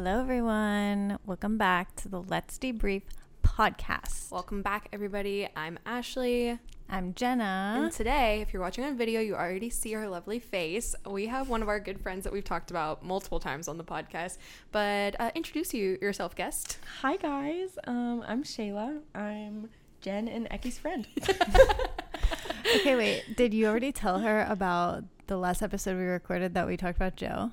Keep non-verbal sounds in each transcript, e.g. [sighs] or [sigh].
Hello, everyone. Welcome back to the Let's Debrief podcast. Welcome back, everybody. I'm Ashley. I'm Jenna. And today, if you're watching on video, you already see our lovely face. We have one of our good friends that we've talked about multiple times on the podcast. But uh, introduce you yourself, guest. Hi guys, um, I'm Shayla. I'm Jen and Ecky's friend. [laughs] okay, wait. Did you already tell her about the last episode we recorded that we talked about Joe?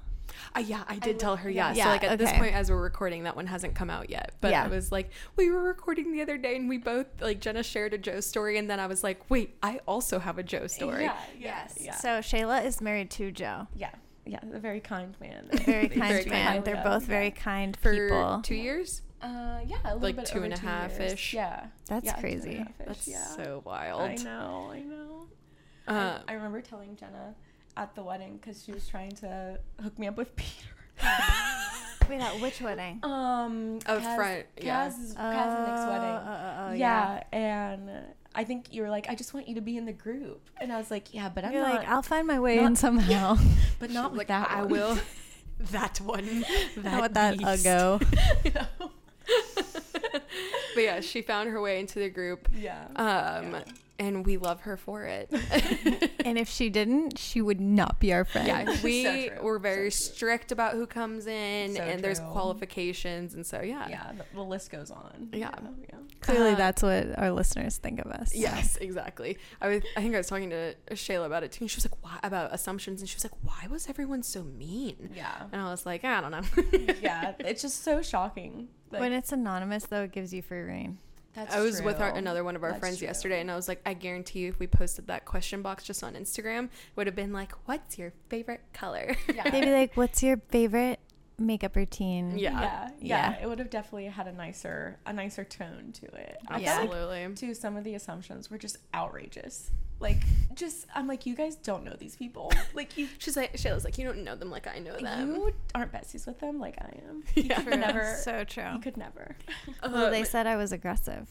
Uh, yeah, I did tell her. Yeah. Yeah, so like at this point, as we're recording, that one hasn't come out yet. But Yeah. I was like, we were recording the other day, and we both like Jenna shared a Joe story, and then I was like, wait, I also have a Joe story. Yeah, yeah, yeah. So Shayla is married to Joe. yeah, yeah, a very kind man. [laughs] Very kind Very man. kind. They're Yeah. both very kind For people. two years. Uh, yeah, a little Like bit two over and a two half years. ish. Yeah, That's yeah, two and a crazy. That's yeah. so wild. I know, I know. Uh, I, I remember telling Jenna at the wedding because she was trying to hook me up with [laughs] Peter. [laughs] Wait, at which wedding? Um, Up Kaz- front, yeah. Kaz's, Kaz's next wedding. Oh, oh, oh, yeah, and I think you were like, I just want you to be in the group, and I was like, yeah, but I'm You're not. like, I'll find my way not- in somehow. [laughs] but not with like that. I one." will. that one. That Not with that beast. uggo. But yeah, she found her way into the group. yeah. Um, Yeah. And we love her for it. [laughs] and if she didn't, she would not be our friend. yeah, we So were very So strict about who comes in, So and there's qualifications, and so yeah. yeah, the, the list goes on. Yeah. yeah. Clearly, Uh, that's what our listeners think of us. Yes, exactly. I was, I think I was talking to Shayla about it too, and she was like, "Why about assumptions?" And she was like, "Why was everyone so mean?" Yeah. And I was like, "I don't know." yeah, it's just so shocking. Like, when it's anonymous, though, it gives you free reign. That's I was with our, another one of our That's friends true. yesterday, and I was like, I guarantee you, if we posted that question box just on Instagram, it would have been like, "What's your favorite color?" Yeah. [laughs] They'd be like, "What's your favorite makeup routine?" Yeah. yeah, Yeah. yeah, It would have definitely had a nicer, a nicer tone to it. I feel Yeah. like, Absolutely. too, some of the assumptions were just outrageous. Like, just I'm like, you guys don't know these people. Like, you [laughs] She's like, Shayla's like, you don't know them like I know them. you aren't besties with them like I am. [laughs] Yeah. could never. So true. You could never. well, they Uh, said I was aggressive.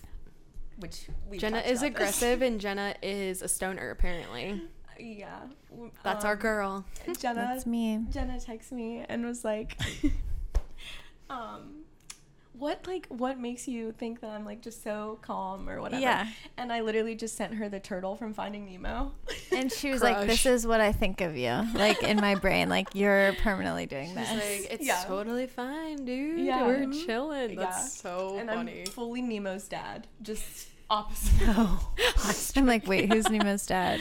Which we Jenna is aggressive, and Jenna is a stoner. Apparently, [laughs] yeah, that's our Um, girl. Jenna That's me. Jenna texted me and was like, [laughs] um, what like what makes you think that I'm like just so calm or whatever? Yeah. And I literally just sent her the turtle from Finding Nemo. [laughs] And she was like, "This is what I think of you." Like in my brain, like you're permanently doing She's this. like, it's Yeah. totally fine, dude. Yeah. We're Mhm. chilling. That's Yeah. so and funny. I'm fully Nemo's dad, just [laughs] opposite. no. I'm like, wait, who's Nemo's dad?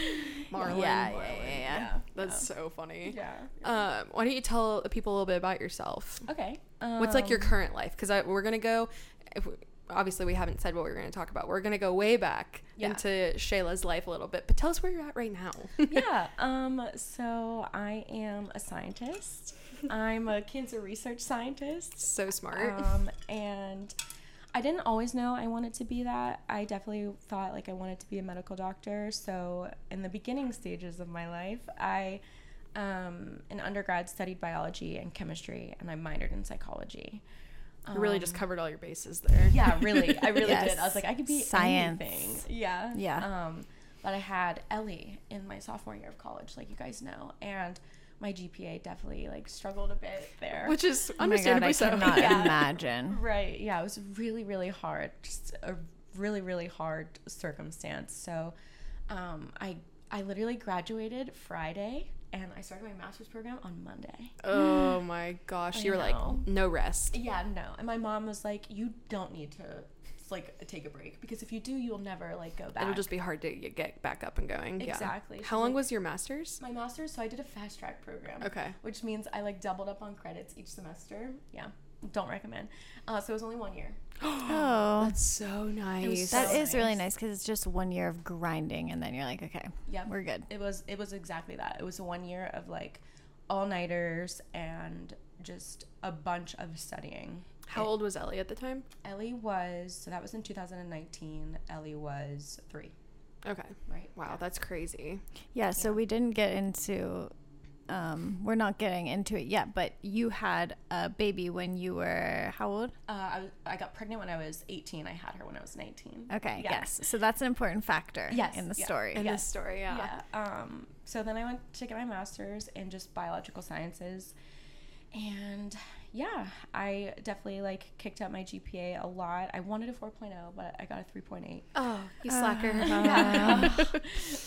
Marlin. Yeah, yeah, Marlin. yeah, yeah. yeah. That's so funny. yeah. Um, why don't you tell people a little bit about yourself? Okay. What's like your um, current life? Because we're gonna go. If we, obviously, we haven't said what we're gonna talk about. We're gonna go way back Yeah. into Shayla's life a little bit. But tell us where you're at right now. yeah. [laughs] Um. So I am a scientist. I'm a cancer research scientist. so smart. Um, and I didn't always know I wanted to be that. I definitely thought like I wanted to be a medical doctor. So in the beginning stages of my life, I um, in undergrad studied biology and chemistry, and I minored in psychology. you really just Um, covered all your bases there. yeah, really, I really Yes. did. I [laughs] was like, I could be Science. anything. Yeah, Yeah. Um, but I had Ellie in my sophomore year of college, like you guys know, and my GPA definitely like struggled a bit there. Which is Oh my god, I so. cannot [laughs] Yeah. imagine. Right. Yeah, it was really, really hard. Just a really, really hard circumstance. So, um, I I literally graduated Friday, and I started my master's program on Monday. Oh my gosh, [gasps] I you were like no rest. Yeah, no. And my mom was like, "You don't need to like take a break because if you do, you'll never like go back." It'll just be hard to get- get back up and going. Exactly. She's How long like- was your master's? my master's. So I did a fast track program. Okay. Which means I like doubled up on credits each semester. Yeah. Don't recommend. Uh, so it was only one year. [gasps] Oh, That's so nice. that so is really nice. nice because it's just one year of grinding, and then you're like, okay, Yep. we're good. It was it was exactly that. It was one year of like all nighters and just a bunch of studying. How old was Ellie at the time? Ellie was so that was in 2019. Ellie was three. Okay. Right. Wow, that's crazy. Yeah, so Yeah. we didn't get into um we're not getting into it yet, but you had a baby when you were how old? Uh, I, was, I got pregnant when I was 18. I had her when I was 19. Okay, Yeah. yes. So that's an important factor Yes, in the yeah. story. In Yeah. this story, yeah. Yeah. Um, so then I went to get my master's in just biological sciences. And yeah, I definitely like kicked up my GPA a lot. I wanted a 4.0, but I got a 3.8. Oh, you slacker. [laughs] Yeah.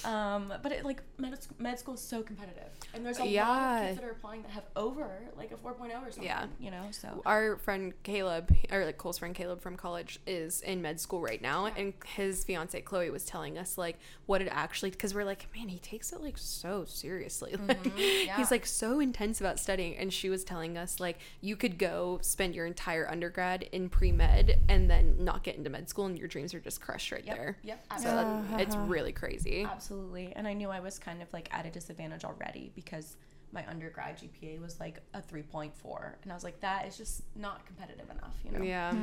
um, but it like med, med school is so competitive, and there's a lot of kids that are applying that have over like a 4.0 or something. Yeah. you know. So Our friend Caleb, or like Cole's friend Caleb from college, is in med school right now, and his fiance Chloe was telling us like what it actually because we're like, man, he takes it like so seriously. [laughs] Like yeah. he's like so intense about studying, and she was telling us like you could go spend your entire undergrad in pre med and then not get into med school, and your dreams are just crushed right Yep, there. yep, So absolutely. that, it's really crazy. Absolutely. And I knew I was kind of like at a disadvantage already because my undergrad GPA was like a 3.4. And I was like, that is just not competitive enough, you know? Yeah.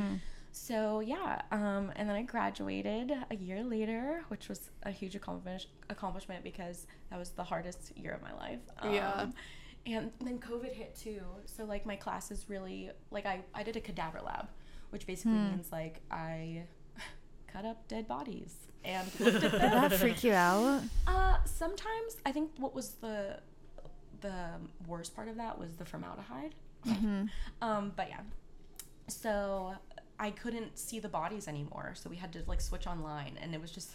So, yeah. Um, and then I graduated a year later, which was a huge accomplish- accomplishment because that was the hardest year of my life. Um, Yeah. And then COVID hit too. So, like, my classes really, like, I, I did a cadaver lab, which basically means like I [laughs] cut up dead bodies and [laughs] Did that freak you out? Uh, sometimes I think what was the the worst part of that was the formaldehyde. [laughs] Um, but yeah, so I couldn't see the bodies anymore, so we had to like switch online, and it was just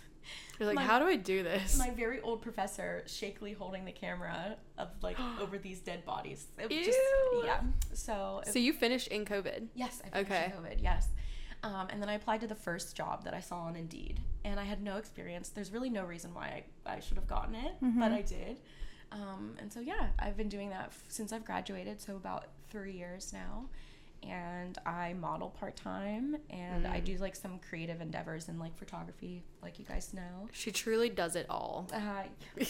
You're like, My- how do I do this? my very old professor shakily holding the camera of like [gasps] over these dead bodies. It was just Ew. yeah. So, it- so you finished in COVID. Yes, I finished Okay. in COVID. Yes. Um, and then I applied to the first job that I saw on Indeed, and I had no experience. There's really no reason why I, I should have gotten it, but I did. Um, and so yeah, I've been doing that f- since I've graduated, so about three years now. And I model part time, and I do like some creative endeavors in like photography, like you guys know. She truly does it all. Uh,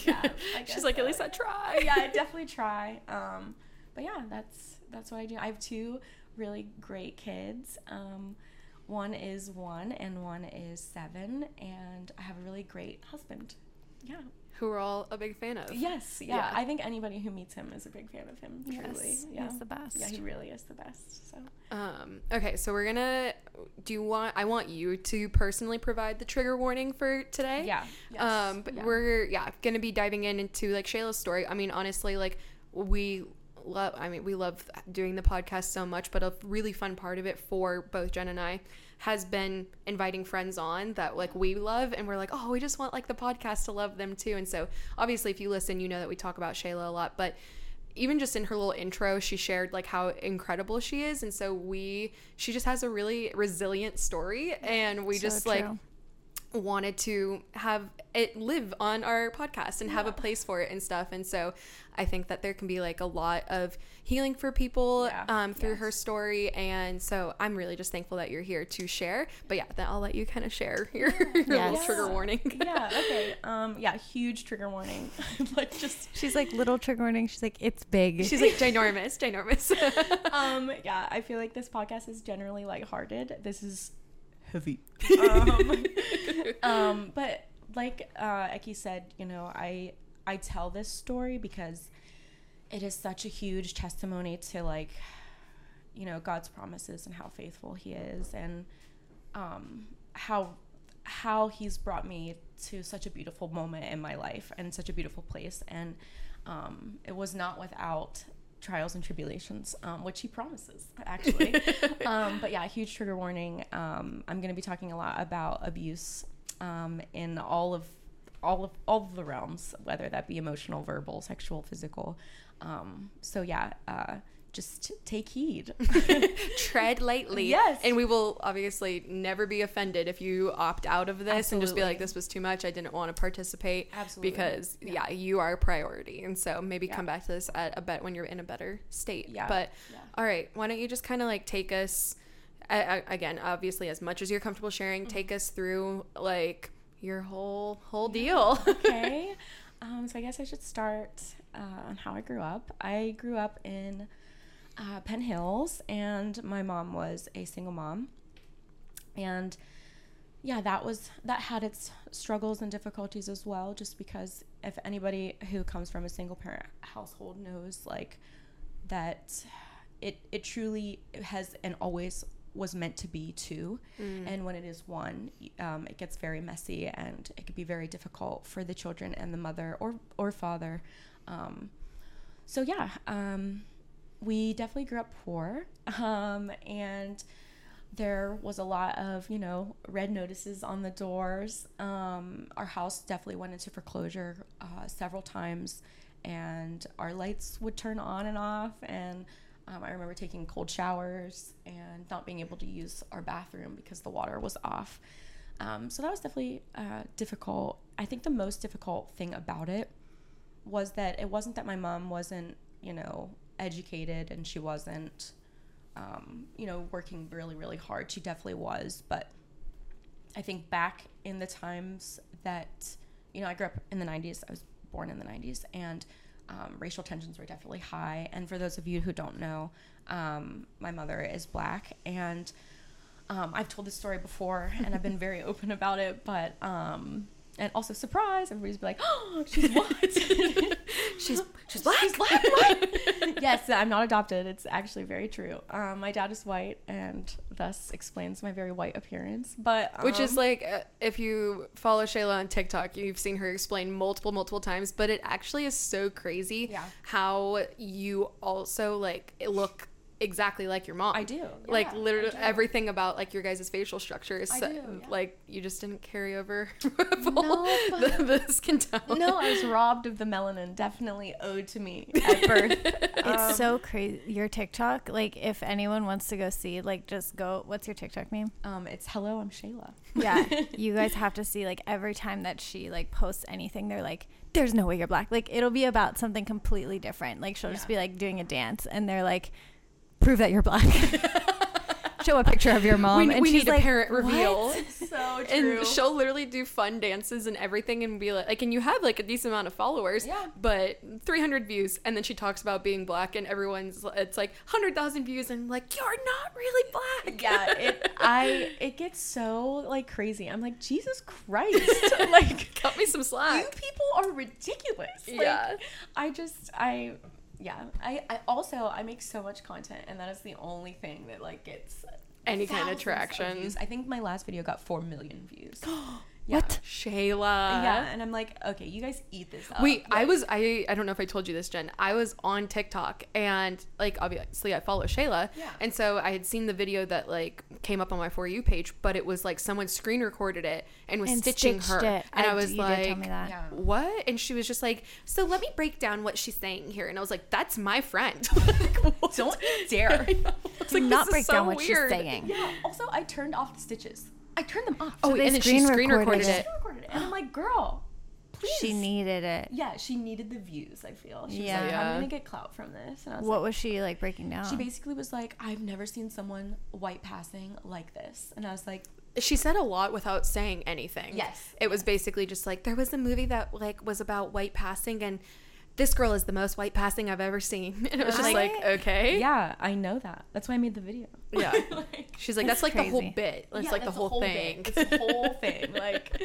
yeah, I [laughs] guess She's like, at least I try. yeah, I definitely try. Um, but yeah, that's that's what I do. I have two really great kids. Um, one is one and one is seven, and I have a really great husband. Yeah. Who we're all a big fan of. Yes. Yeah. Yeah. I think anybody who meets him is a big fan of him. Truly. Yes, yeah. he's the best. Yeah, he really is the best. So. Um, okay, so we're gonna. Do you want? I want you to personally provide the trigger warning for today. Yeah. Yes. Um, but yeah. we're yeah gonna be diving in into like Shayla's story. I mean, honestly, like we love. I mean, we love doing the podcast so much, but a really fun part of it for both Jen and I has been inviting friends on that like we love, and we're like, oh, we just want like the podcast to love them too. And so obviously, if you listen, you know that we talk about Shayla a lot, but even just in her little intro she shared like how incredible she is and so we she just has a really resilient story and we So just like true. Wanted to have it live on our podcast and have a place for it and stuff. And so I think that there can be like a lot of healing for people Yeah. um, through her story. And so I'm really just thankful that you're here to share. But yeah, then I'll let you kind of share [laughs] your, your little trigger warning. yeah. Okay. Um. Yeah. Huge trigger warning. [laughs] like just. She's like little trigger warning. She's like it's big. She's [laughs] like ginormous, ginormous. um yeah i feel like this podcast is generally lighthearted this is heavy. Um, [laughs] um but like uh Eki said you know i i tell this story because it is such a huge testimony to like you know god's promises and how faithful he is and um how how he's brought me to such a beautiful moment in my life and such a beautiful place. And um, it was not without trials and tribulations um, which he promises actually. [laughs] Um, but yeah huge trigger warning. Um, i'm going to be talking a lot about abuse um, in all of all of all of the realms whether that be emotional verbal sexual physical. Um, so yeah uh, just take heed [laughs] [laughs] Tread lightly. Yes. And we will obviously never be offended if you opt out of this and just be like, this was too much. I didn't want to participate. Absolutely. Because, yeah. Yeah. you are a priority. And so maybe Yeah. come back to this at a bet when you're in a better state. Yeah. But, Yeah. all right, why don't you just kind of like take us, I, I, again, obviously, as much as you're comfortable sharing, Mm-hmm. take us through like your whole, whole deal. okay. [laughs] Um, so I guess I should start uh, on how I grew up. I grew up in uh, Penn Hills, and my mom was a single mom. And yeah, that was that had its struggles and difficulties as well. Just because if anybody who comes from a single parent household knows, like that, it it truly has and always was meant to be two. And when it is one, um, it gets very messy and it could be very difficult for the children and the mother or or father. Um, so yeah, um, we definitely grew up poor, um, and there was a lot of you know red notices on the doors. Um, our house definitely went into foreclosure uh, several times, and our lights would turn on and off. And um, I remember taking cold showers and not being able to use our bathroom because the water was off. Um, so that was definitely uh, difficult. I think the most difficult thing about it was that it wasn't that my mom wasn't, you know, educated and she wasn't, um, you know, working really, really hard. She definitely was. But I think back in the times that, you know, I grew up in the 90s, I was born in the 90s, and um, racial tensions were definitely high. And for those of you who don't know, um, my mother is black. And um, I've told this story before and I've been very [laughs] open about it, but um, and also surprise, everybody's be like, "Oh, [gasps] she's [laughs] what? [laughs] she's she's black. She's black. What? [laughs] yes, I'm not adopted. It's actually very true. Um, my dad is white, and thus explains my very white appearance. But um, Which is like, uh, if you follow Shayla on TikTok, you've seen her explain multiple, multiple times. But it actually is so crazy Yeah. how you also like look exactly like your mom. I do. like literally do. everything about like your guys' facial structure is I so, do, yeah. like you just didn't carry over full [laughs] No, the, the skin tone. no, I was robbed of the melanin. Definitely owed to me [laughs] at birth. It's Um, so crazy. Your TikTok, like, if anyone wants to go see, like, just go. What's your TikTok name? Um, it's hello, I'm Shayla. Yeah, [laughs] you guys have to see. Like, every time that she like posts anything, they're like, "There's no way you're black." Like, it'll be about something completely different. Like, she'll just be like doing a dance, and they're like, "Prove that you're black." [laughs] Show a picture of your mom, we, and we she's need like, a parent "What?" reveal. [laughs] so And she'll literally do fun dances and everything and be like, like, and you have like a decent amount of followers, Yeah. but 300 views. And then she talks about being black and everyone's, it's like 100,000 views and like, you're not really black. yeah, it I it gets so like crazy. I'm like, Jesus Christ. [laughs] like Cut me some slack. you people are ridiculous. Like, Yeah. I just I yeah. I, I also I make so much content and that is the only thing that like gets Any kind of traction. views. I think my last video got four million views. [gasps] [gasps] [gasps] What? Shayla. Yeah, and I'm like, okay, you guys eat this up. Wait, I was I I don't know if I told you this, Jen. I was on TikTok and like obviously I follow Shayla. Yeah. And so I had seen the video that like came up on my for you page, but it was like someone screen recorded it and was And stitching her. it. And I, I- was like tell me that. Yeah. What? And she was just like, So let me break down what she's saying here. And I was like, That's my friend. [laughs] like. [laughs] Don't you dare. [laughs] I know. It's Do not break so down what weird. she's saying. Yeah. Also, I turned off the stitches. I turned them off. Oh, they and then she screen screen recorded recorded it. it. She recorded it, and I'm like, girl, please. She needed it. Yeah, she needed the views. I feel. She Yeah. was like, I'm gonna get clout from this. And I was What like, was she like breaking down? she basically was like, I've never seen someone white passing like this, and I was like, she said a lot without saying anything. Yes. It was basically just like there was a movie that like was about white passing and this girl is the most white passing I've ever seen. [laughs] And it was just I- like, okay. yeah, I know that. That's why I made the video. Yeah. [laughs] Like, She's like, That's that's, like the whole bit. It's yeah, like the that's whole, thing. bit. It's the whole [laughs] thing. Like,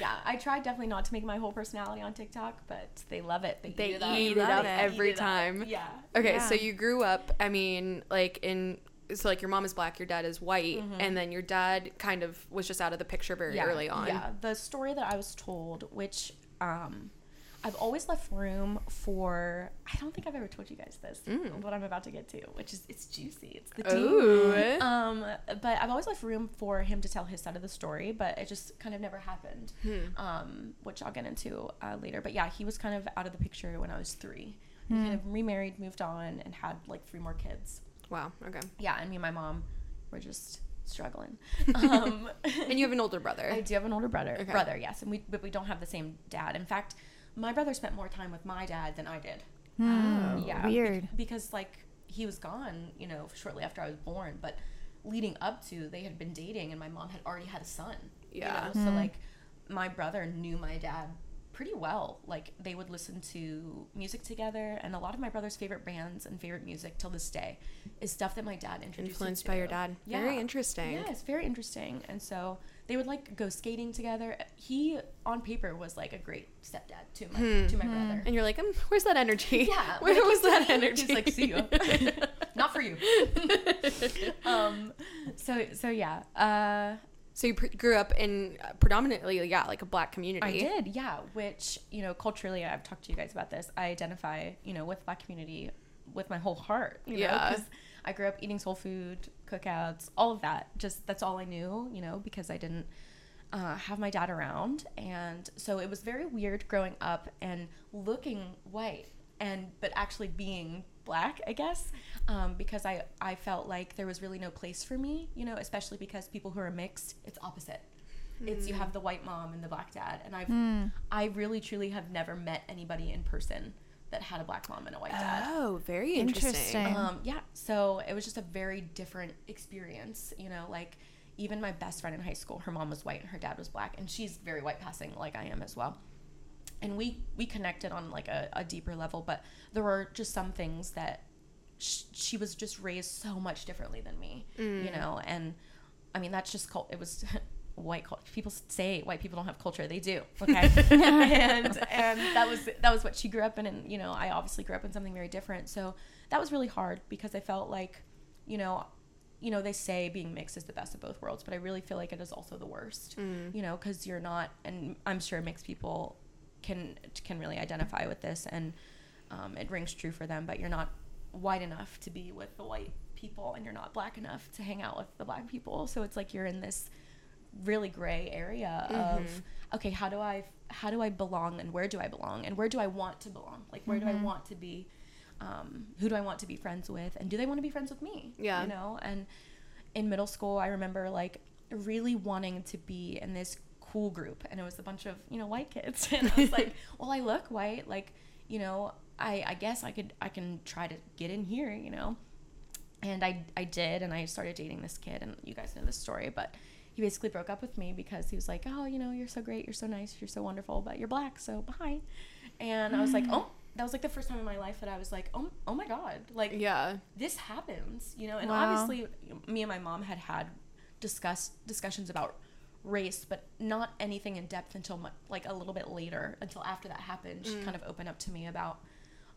yeah, I tried definitely not to make my whole personality on TikTok, but they love it. They, They eat it eat it up They every it up. time. Yeah. okay, Yeah. so you grew up, I mean, like in so like your mom is black, your dad is white, and then your dad kind of was just out of the picture very early on. Mm-hmm. Yeah, the story that I was told, which um, I've always left room for. I don't think I've ever told you guys this. Mm. What I'm about to get to, which is it's juicy. It's the tea. Ooh. Um, but I've always left room for him to tell his side of the story, but it just kind of never happened. Hmm. Um, which I'll get into uh, later. But yeah, he was kind of out of the picture when I was three. He kind of remarried, moved on, and had like three more kids. Wow. Okay. Yeah, and me and my mom were just struggling. [laughs] Um, And you have an older brother. I do have an older brother. Okay. Brother, yes, and we but we don't have the same dad. In fact, my brother spent more time with my dad than I did. Hmm, Yeah, Weird. because like he was gone, you know, shortly after I was born. But leading up to, they had been dating, and my mom had already had a son. you Yeah. know? So like, my brother knew my dad pretty well. Like they would listen to music together, and a lot of my brother's favorite bands and favorite music till this day is stuff that my dad introduced. him Influenced by your dad. Yeah. Very interesting. Yeah, it's very interesting. And so they would like go skating together. He, on paper, was like a great stepdad to my Hmm. to my brother. And you're like, um, where's that energy? Yeah, [laughs] Where was that me, energy? He's like, see you. [laughs] Not for you. [laughs] um. So so yeah. Uh. So you pr- grew up in uh, predominantly, yeah, like a black community. I did, yeah. Which you know, culturally, I've talked to you guys about this. I identify, you know, with Black community with my whole heart. You Yeah. Know? I grew up eating soul food, cookouts, all of that. Just that's all I knew, you know, because I didn't uh, have my dad around, and so it was very weird growing up and looking white and but actually being black, I guess, um, because I I felt like there was really no place for me, you know, especially because people who are mixed, it's opposite. It's you have the white mom and the black dad, and I've I really truly have never met anybody in person that had a black mom and a white dad. Oh, very interesting. Interesting. Um, yeah, so it was just a very different experience, you know, like even my best friend in high school, her mom was white and her dad was black, and she's very white passing like I am as well. And we we connected on like a, a deeper level, but there were just some things that sh- she was just raised so much differently than me, you mm. know, and I mean that's just cult. It was [laughs] white culture. People say white people don't have culture. They do. Okay, [laughs] and and that was that was what she grew up in, and you know I obviously grew up in something very different. So that was really hard because I felt like, you know, you know they say being mixed is the best of both worlds, but I really feel like it is also the worst. Mm. You know, because you're not, and I'm sure mixed people can can really identify with this, and um, it rings true for them. But you're not white enough to be with the white people, and you're not black enough to hang out with the black people. So it's like you're in this really gray area of okay how do i how do i belong and where do i belong and where do i want to belong like where do i want to be um, who do i want to be friends with and do they want to be friends with me Yeah. you know and in middle school i remember like really wanting to be in this cool group and it was a bunch of you know white kids. [laughs] And i was like [laughs] well i look white like you know i i guess i could i can try to get in here you know? And I, I did and i started dating this kid and you guys know this story but he basically broke up with me because he was like oh you know you're so great you're so nice you're so wonderful but you're black so bye. And i was like mm. oh that was like the first time in my life that i was like oh, oh my god like Yeah. this happens you know? And Wow. obviously me and my mom had had discuss discussions about race but not anything in depth until mu- like a little bit later until after that happened she kind of opened up to me about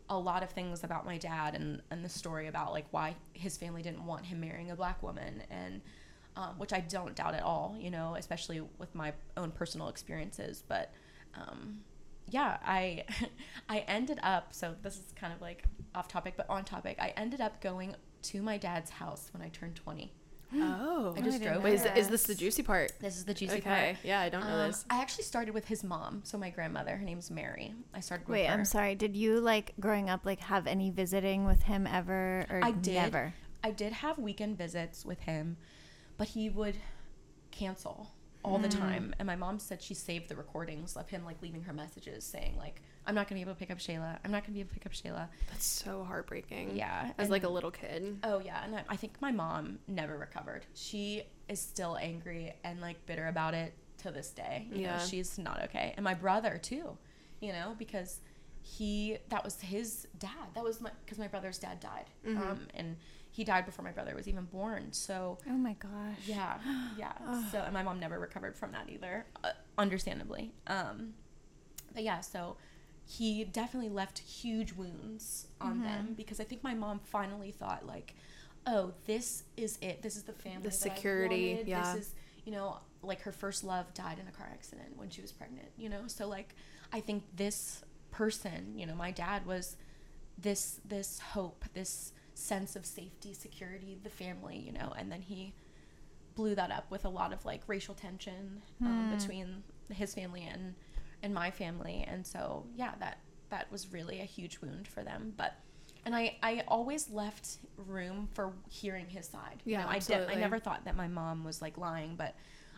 a lot of things about my dad and, and the story about like why his family didn't want him marrying a black woman and um, which I don't doubt at all, you know, especially with my own personal experiences. But um, yeah, I [laughs] I ended up so this is kind of like off topic, but on topic. I ended up going to my dad's house when I turned twenty. Oh. I just I didn't drove. know Wait, is, there. is this the juicy part? This is the juicy Okay. part. Yeah, I don't know Um, this. I actually started with his mom, so my grandmother. Her name's Mary. I started with Wait, her. I'm sorry. Did you like growing up like have any visiting with him ever or I did. never? I did have weekend visits with him, but he would cancel all the Mm. time. And my mom said she saved the recordings of him like leaving her messages saying like, "I'm not gonna be able to pick up Shayla. I'm not gonna be able to pick up Shayla." That's so heartbreaking. Yeah, As and- like a little kid. Oh yeah, and I, I think my mom never recovered. She is still angry and like bitter about it to this day. You Yeah. know, she's not okay. And my brother too, you know, because he that was his dad. That was my because my brother's dad died, um, and he died before my brother was even born. So Oh my gosh. yeah, yeah. [gasps] so and my mom never recovered from that either, uh, understandably. Um, but yeah, so he definitely left huge wounds on them because I think my mom finally thought like, oh, this is it. This is the family. The security, yeah. This is you know like her first love died in a car accident when she was pregnant. You know, so like I think this person, you know, my dad was this this hope, this sense of safety, security, the family, you know, and then he blew that up with a lot of like racial tension um, between his family and and my family, and so yeah, that that was really a huge wound for them, but. And I, I always left room for hearing his side. You Yeah, know, I did. I never thought that my mom was like lying, but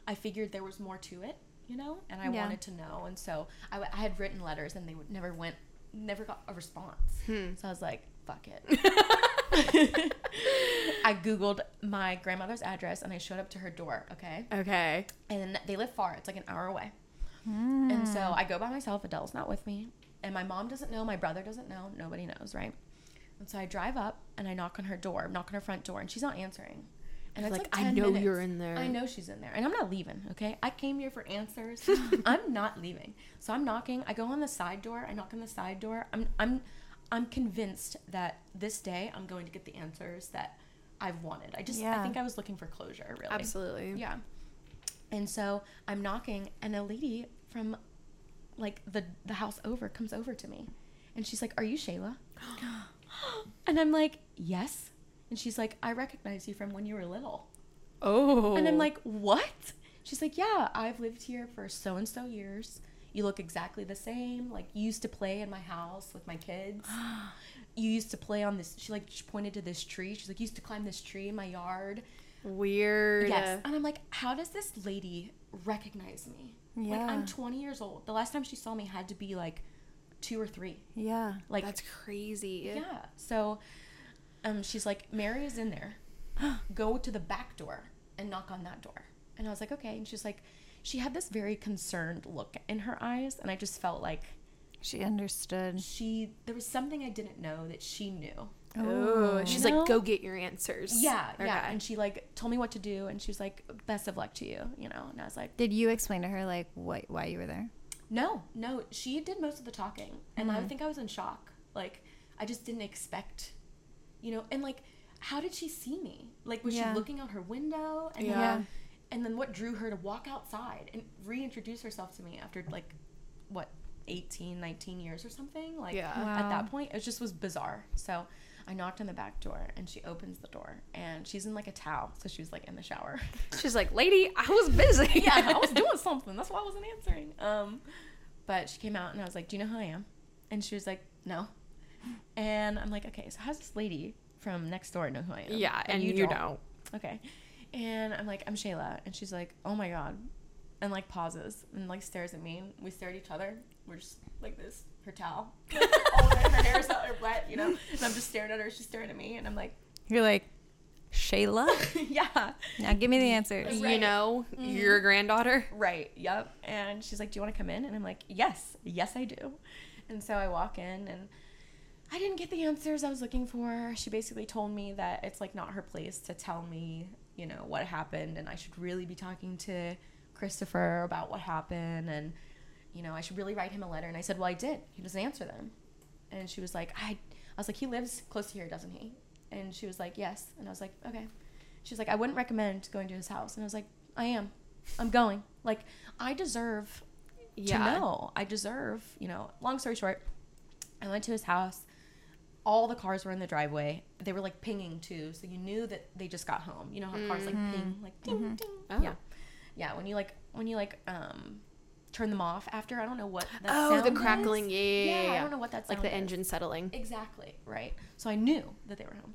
I figured there was more to it, you know, and I Yeah. wanted to know. And so I, w- I had written letters, and they would never went, never got a response. Hmm. So I was like, fuck it. [laughs] I googled my grandmother's address, and I showed up to her door. Okay, Okay. and they live far; it's like an hour away. Hmm. And so I go by myself. Adele's not with me, and my mom doesn't know. My brother doesn't know. Nobody knows, right? And so I drive up and I knock on her door, knock on her front door, and she's not answering. And it's like, like, "I know minutes. you're in there." I know she's in there, and I'm not leaving. Okay, I came here for answers. [laughs] I'm not leaving. So I'm knocking. I go on the side door. I knock on the side door. I'm I'm I'm convinced that this day I'm going to get the answers that I've wanted. I just I think I was looking for closure. Really. Absolutely. Yeah. And so I'm knocking, and a lady from like the the house over comes over to me, and she's like, "Are you Shayla?" [gasps] And I'm like, yes. And she's like, I recognize you from when you were little. Oh. And I'm like, what? She's like, yeah, I've lived here for so and so years. You look exactly the same. Like, you used to play in my house with my kids. [gasps] You used to play on this. She like she pointed to this tree. She's like, you used to climb this tree in my yard. weird. Yes. And I'm like, how does this lady recognize me? Like, Yeah. I'm 20 years old. The last time she saw me had to be like two or three. Yeah. Like, That's crazy. yeah. So, um, she's like, Mary is in there. [gasps] Go to the back door and knock on that door. And I was like, okay. And she's like, she had this very concerned look in her eyes, and I just felt like She understood. she there was something I didn't know that she knew. Oh, she's You know? like, go get your answers. Yeah, yeah. And she like told me what to do, and she was like, best of luck to you, you know. And I was like, Did you explain to her like what why you were there? no, no. She did most of the talking, and I mm. think I was in shock. Like I just didn't expect, you know. And like, how did she see me? Like, was Yeah. she looking out her window? And Yeah. Then, and then what drew her to walk outside and reintroduce herself to me after like, what, 18, 19 years or something? Like Yeah. at that point, it just was bizarre. So. I knocked on the back door and she opens the door and she's in like a towel, so she was like in the shower. [laughs] She's like, lady, I was busy. [laughs] yeah, I was [laughs] doing something. That's why I wasn't answering. Um, but she came out and I was like, "Do you know who I am?" And she was like, "No." And I'm like, "Okay, so how's this lady from next door know who I am?" Yeah, and you don't. Okay. And I'm like, "I'm Shayla," and she's like, "Oh my god," and like pauses and like stares at me. And we stare at each other. We're just like this. Her towel, [laughs] all over her hair's all wet, you know. And I'm just staring at her. She's staring at me, and I'm like, You're like, Shayla? [laughs] "Yeah." now give me the answers. You Right. know, mm-hmm. your granddaughter. Right. Yep. And she's like, "Do you want to come in?" And I'm like, "Yes, yes, I do." And so I walk in, and I didn't get the answers I was looking for. She basically told me that it's like not her place to tell me, you know, what happened, and I should really be talking to Christopher about what happened, and you know, I should really write him a letter. And I said, "Well, I did. He doesn't answer them." And she was like, "I," I was like, "He lives close to here, doesn't he?" And she was like, "Yes." And I was like, "Okay." She's like, "I wouldn't recommend going to his house," and I was like, "I am." I'm going. Like, I deserve Yeah. to know. I deserve, you know. Long story short, I went to his house. All the cars were in the driveway. They were like pinging too, so you knew that they just got home. You know how cars like ping, like ding ding. Oh. Yeah, yeah. When you like when you like um turn them off after, I don't know what. That Oh, the crackling. is. Yeah, yeah, Yeah, yeah. I don't know what that Like the is. engine settling. Exactly, right. So I knew that they were home.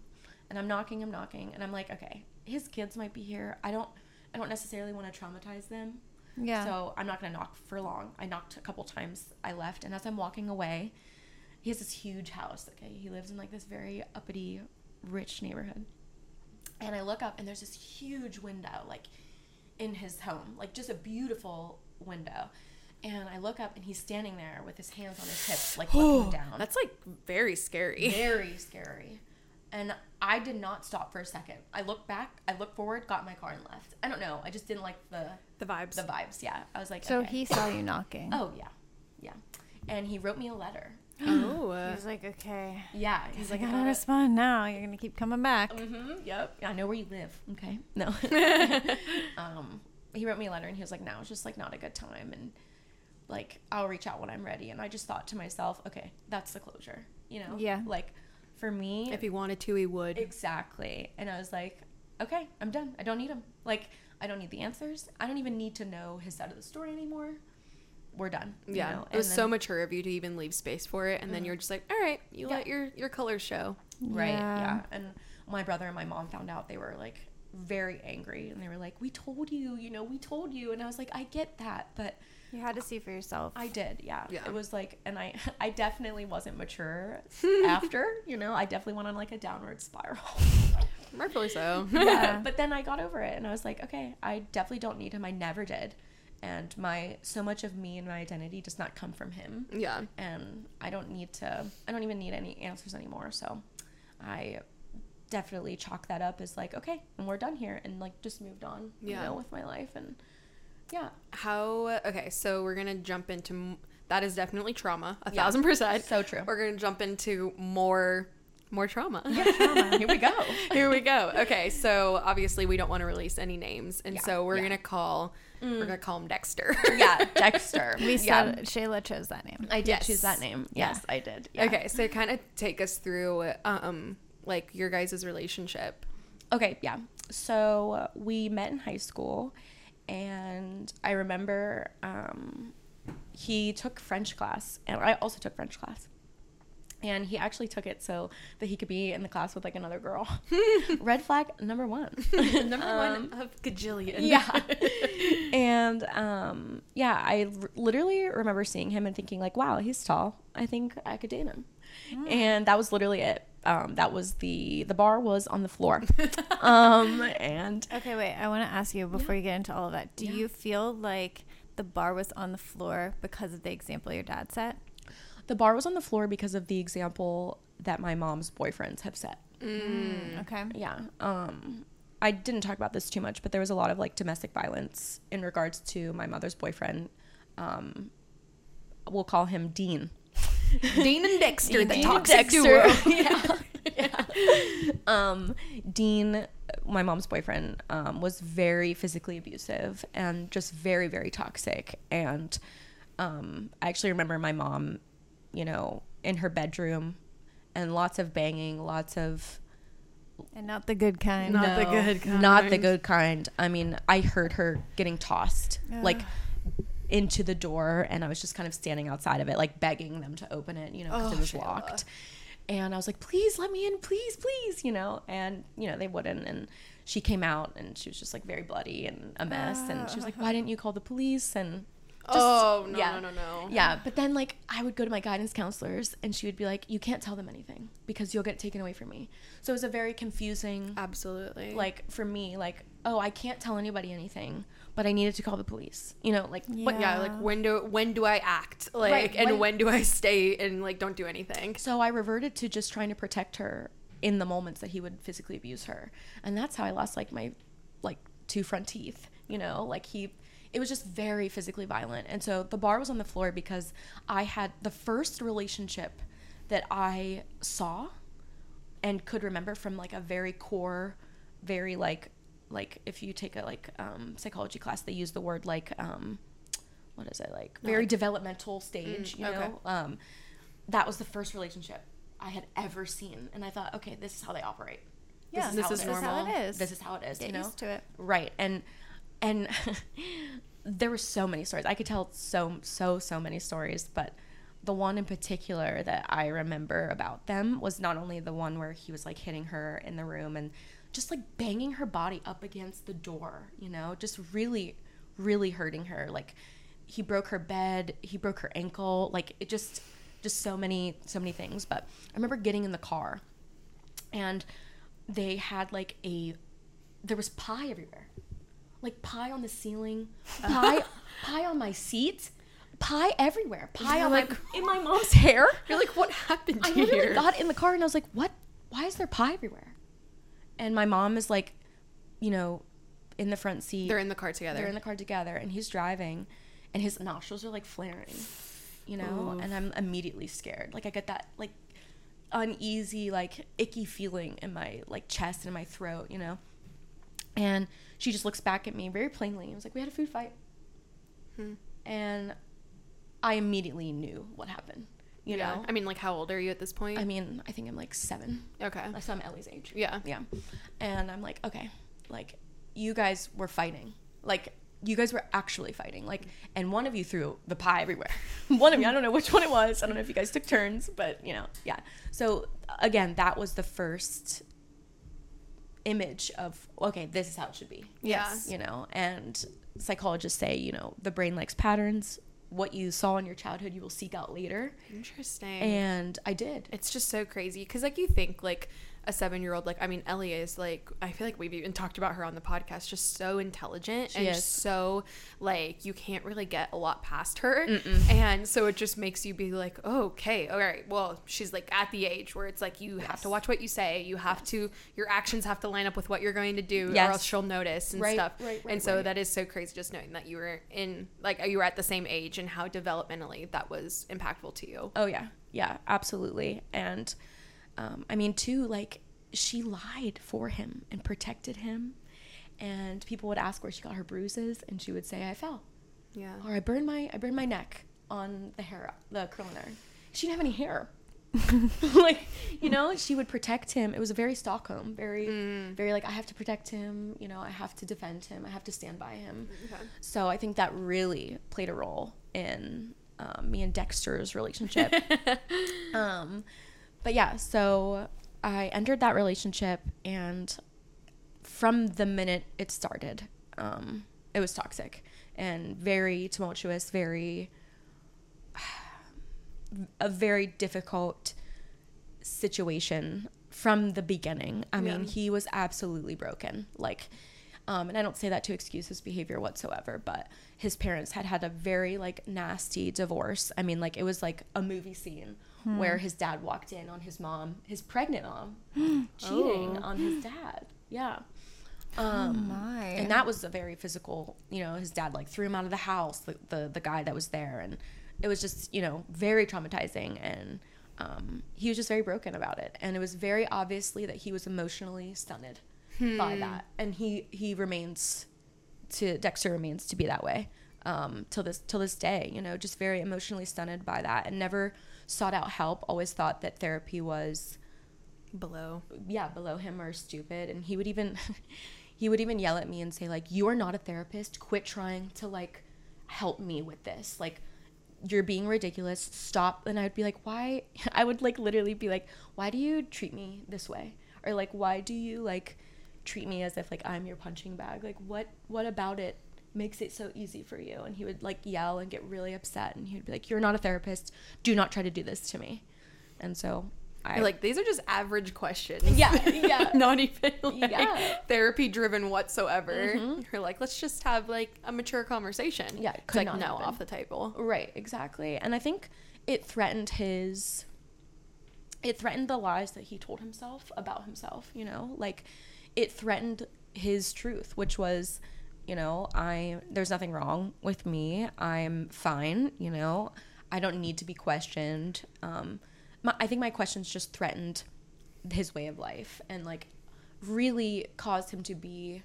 And I'm knocking, I'm knocking, and I'm like, okay, his kids might be here. I don't I don't necessarily want to traumatize them. Yeah. So I'm not gonna knock for long. I knocked a couple times. I left, and as I'm walking away, he has this huge house. Okay, he lives in like this very uppity, rich neighborhood. And I look up, and there's this huge window, like in his home, like just a beautiful window. And I look up, and he's standing there with his hands on his hips, like looking down. That's like very scary. [laughs] very scary. And I did not stop for a second. I looked back, I looked forward, got in my car, and left. I don't know. I just didn't like the The vibes. the vibes. Yeah, I was like, so okay. he saw you knocking. Oh yeah, yeah. And he wrote me a letter. Oh. [gasps] He uh, was like, okay. Yeah, He's he's like, like, I gotta respond now. You're gonna keep coming back. Mm-hmm. Yep. I know where you live. Okay. No. [laughs] [laughs] um, he wrote me a letter and he was like, "Now it's just like not a good time, and like I'll reach out when I'm ready." And I just thought to myself, "Okay, that's the closure." You know? Yeah. Like, for me, if he wanted to, he would. exactly. And I was like, "Okay, I'm done. I don't need him. Like, I don't need the answers. I don't even need to know his side of the story anymore. We're done." you yeah. know? It was And so mature of you to even leave space for it, and then mm-hmm. you're just like, all right, you Yeah. let your your colors show. Right. Yeah. Yeah. And my brother and my mom found out they were like very angry and they were like, We told you, you know, we told you and I was like, I get that, but You had to see for yourself. I did, yeah. Yeah. It was like and I [laughs] I definitely wasn't mature [laughs] after, you know, I definitely went on like a downward spiral. Rightfully so. [laughs] yeah. But then I got over it and I was like, Okay, I definitely don't need him. I never did. And my so much of me and my identity does not come from him yeah. and I don't need to I don't even need any answers anymore. So I definitely chalk that up as like, okay, and we're done here and like just moved on, Yeah. you know, with my life and yeah. How? Okay, so we're gonna jump into that is definitely trauma, a Yeah. thousand percent. So true. We're gonna jump into more more trauma. [laughs] Here we go. Here we go. Okay, so obviously we don't want to release any names, and Yeah, so we're yeah. gonna call we're gonna call him Dexter. yeah, [laughs] Dexter. We yeah. said Shayla chose that name. I did Yes. choose that name. Yeah. Yes, I did. Yeah. Okay, so kind of take us through um like your guys' relationship. Okay, yeah. So we met in high school, and I remember um, he took French class, and I also took French class. And he actually took it so that he could be in the class with like another girl. [laughs] [laughs] Red flag number one. [laughs] Number Um, one of gajillion. yeah and um yeah i r- literally remember seeing him and thinking like wow he's tall i think i could date him and that was literally it um that was the the bar was on the floor um and Okay, wait. I want to ask you before you get into all of that. Do Yeah. you feel like the bar was on the floor because of the example your dad set? The bar was on the floor because of the example that my mom's boyfriends have set Mm. Okay. yeah um i didn't talk about this too much but there was a lot of like domestic violence in regards to my mother's boyfriend um we'll call him dean [laughs] Dean and Dexter, the Dean toxic Dexter. duo. [laughs] yeah. yeah. [laughs] Um, Dean, my mom's boyfriend, um, was very physically abusive and just very, very toxic. And um, I actually remember my mom, you know, in her bedroom and lots of banging, lots of And not the good kind. Not the good kind. not the good kind. I mean, I heard her getting tossed like into the door, and I was just kind of standing outside of it, like begging them to open it, you know, because Oh, it was Shayla. locked. And I was like, "Please let me in, please, please," you know. And you know they wouldn't. And she came out, and she was just like very bloody and a mess. And she was like, "Why didn't you call the police?" And just- oh no yeah. no no no. yeah, but then like I would go to my guidance counselors and she would be like, "You can't tell them anything because you'll get taken away from me." So it was a very confusing Absolutely. like for me like, "Oh, I can't tell anybody anything, but I needed to call the police." You know, like But yeah, like when do when do I act? Like Right, and when- when, do I stay and like don't do anything? so I reverted to just trying to protect her in the moments that he would physically abuse her. And that's how I lost like my like two front teeth, you know? Like he it was just very physically violent. And so the bar was on the floor because I had the first relationship that I saw and could remember from like a very core very like like if you take a like um psychology class they use the word like um what is it like very developmental stage you okay. know um that was the first relationship i had ever seen and i thought okay this is how they operate Yeah, This how is This is how it is. this is how it is Get you know used to it. right and and [laughs] there were so many stories. I could tell so so so many stories but the one in particular that i remember about them was not only the one where he was like hitting her in the room and just like banging her body up against the door you know just really really hurting her. Like he broke her bed he broke her ankle like it just just so many so many things. But i remember getting in the car and they had like a there was pie everywhere like pie on the ceiling. [laughs] Pie pie on my seat. Pie everywhere. Pie on like- like in my [laughs] mom's hair? You're like, what happened i here? literally got in the car and i was like what? Why is there pie everywhere? And my mom is like you know in the front seat. They're in the car together. they're in the car together and he's driving and his nostrils are like flaring you know Ooh. and i'm immediately scared. Like i get that like uneasy like icky feeling in my like chest and in my throat you know? And she just looks back at me very plainly and was like we had a food fight Hmm. and i immediately knew what happened you yeah. know I mean, like, how old are you at this point? i mean i think i'm like seven okay. so i'm ellie's age Yeah. yeah. And I'm like, okay, like you guys were fighting. Like you guys were actually fighting. Like and one of you threw the pie everywhere. [laughs] one of you, I don't know which one it was. I don't know if you guys took turns, but you know, yeah. So again, that was the first image of okay, this is how it should be. Yes. You know, and psychologists say, you know, the brain likes patterns. What you saw in your childhood, you will seek out later. Interesting. And I did. it's just so crazy because like you think like a seven year old like i mean ellie is like i feel like we've even talked about her on the podcast just so intelligent She and is. so like you can't really get a lot past her. And so it just makes you be like oh, okay all right well she's like at the age where it's like you have to watch what you say you have to your actions have to line up with what you're going to do or else she'll notice and Right, stuff. right, right, and so that is so crazy just knowing that you were in like you were at the same age and how developmentally that was impactful to you. Oh yeah, yeah, absolutely. And um, I mean, too, like she lied for him and protected him. And people would ask where she got her bruises, and she would say, "I fell, Yeah. or I burned my I burned my neck on the hair, the curling iron." She didn't have any hair. [laughs] [laughs] like you know, she would protect him. It was a very Stockholm, very Mm. very like I have to protect him. You know, I have to defend him. I have to stand by him. Okay. So I think that really played a role in um, me and Dexter's relationship. [laughs] um, but yeah, so I entered that relationship, and from the minute it started, um, it was toxic and very tumultuous, very [sighs] a very difficult situation from the beginning. I mean, he was absolutely broken. Like, um, and I don't say that to excuse his behavior whatsoever, but his parents had had a very like nasty divorce. I mean, like it was like a movie scene where his dad walked in on his mom, his pregnant mom, [gasps] cheating Oh. on his dad. Yeah. Um, my. and that was a very physical you know his dad like threw him out of the house the, the the guy that was there and it was just you know very traumatizing and um, he was just very broken about it and it was very obviously that he was emotionally stunted by that and he he remains to dexter remains to be that way um, till this till this day you know just very emotionally stunted by that and never sought out help always thought that therapy was Below. yeah below him or stupid. And he would even [laughs] he would even yell at me and say like you are not a therapist. Quit trying to like help me with this. Like you're being ridiculous. Stop. And i'd be like why? [laughs] I would like literally be like why do you treat me this way? Or like why do you like treat me as if like i'm your punching bag? Like what what about it makes it so easy for you and he would like yell and get really upset and he would be like you're not a therapist do not try to do this to me and so i like these are just average questions. yeah yeah [laughs] Not even like Yeah. therapy driven whatsoever. Mhm. You're like, let's just have like a mature conversation. Yeah, It's could like not no, happen. off the table. Right, exactly. And I think it threatened his it threatened the lies that he told himself about himself, you know? Like it threatened his truth, which was, you know, I there's nothing wrong with me. I'm fine, you know. I don't need to be questioned. Um my, I think my questions just threatened his way of life and like really caused him to be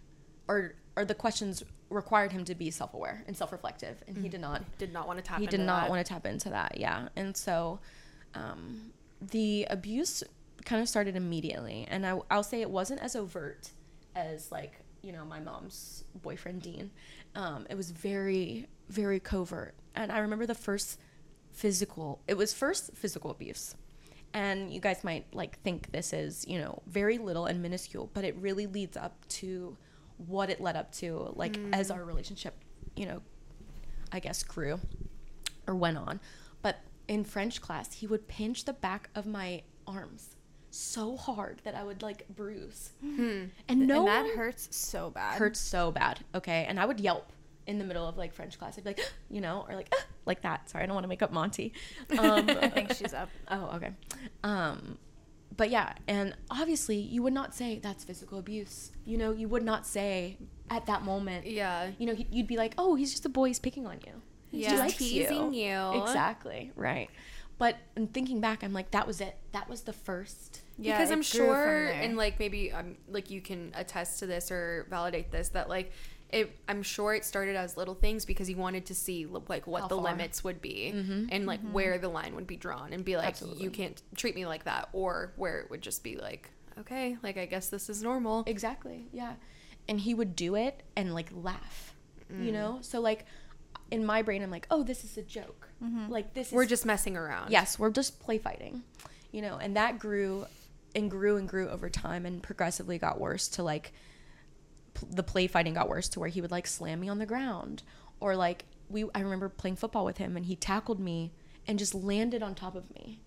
or or the questions required him to be self-aware and self-reflective and he did not Did not want to tap he did not that. want to tap into that yeah and so um, the abuse kind of started immediately and I, i'll say it wasn't as overt as like you know my mom's boyfriend dean um, it was very very covert. And i remember the first physical it was first physical abuse. And you guys might like think this is you know very little and minuscule but it really leads up to what it led up to like as our relationship you know i guess grew or went on. But in french class he would pinch the back of my arms so hard that i would like bruise Hmm. and no and that hurts so bad. hurts so bad. Okay, and I would yelp in the middle of like French class. I'd be like, [gasps] you know, or like [gasps] like that. Sorry, I don't want to make up Monty. [laughs] Um, I think she's up. [laughs] oh, okay. Um, but yeah, and obviously you would not say that's physical abuse. You know, you would not say at that moment. Yeah. You know, you'd be like, oh, he's just a boy. He's picking on you. Yeah. Teasing you. Exactly. Right. But in thinking back, I'm like, that was it. That was the first. Yeah, because I'm sure, and like maybe um, like you can attest to this or validate this that like it. I'm sure it started as little things because he wanted to see like what How the far. limits would be Mhm. and like where the line would be drawn and be like Absolutely. you can't treat me like that or where it would just be like okay like I guess this is normal. Exactly. Yeah. And he would do it and like laugh. You Mm. know? So like in my brain I'm like, "Oh, this is a joke." Like this We're is just messing around. Yes, we're just play fighting. You know, and that grew and grew and grew over time and progressively got worse to like p- the play fighting got worse to where he would like slam me on the ground or like we I remember playing football with him and he tackled me and just landed on top of me.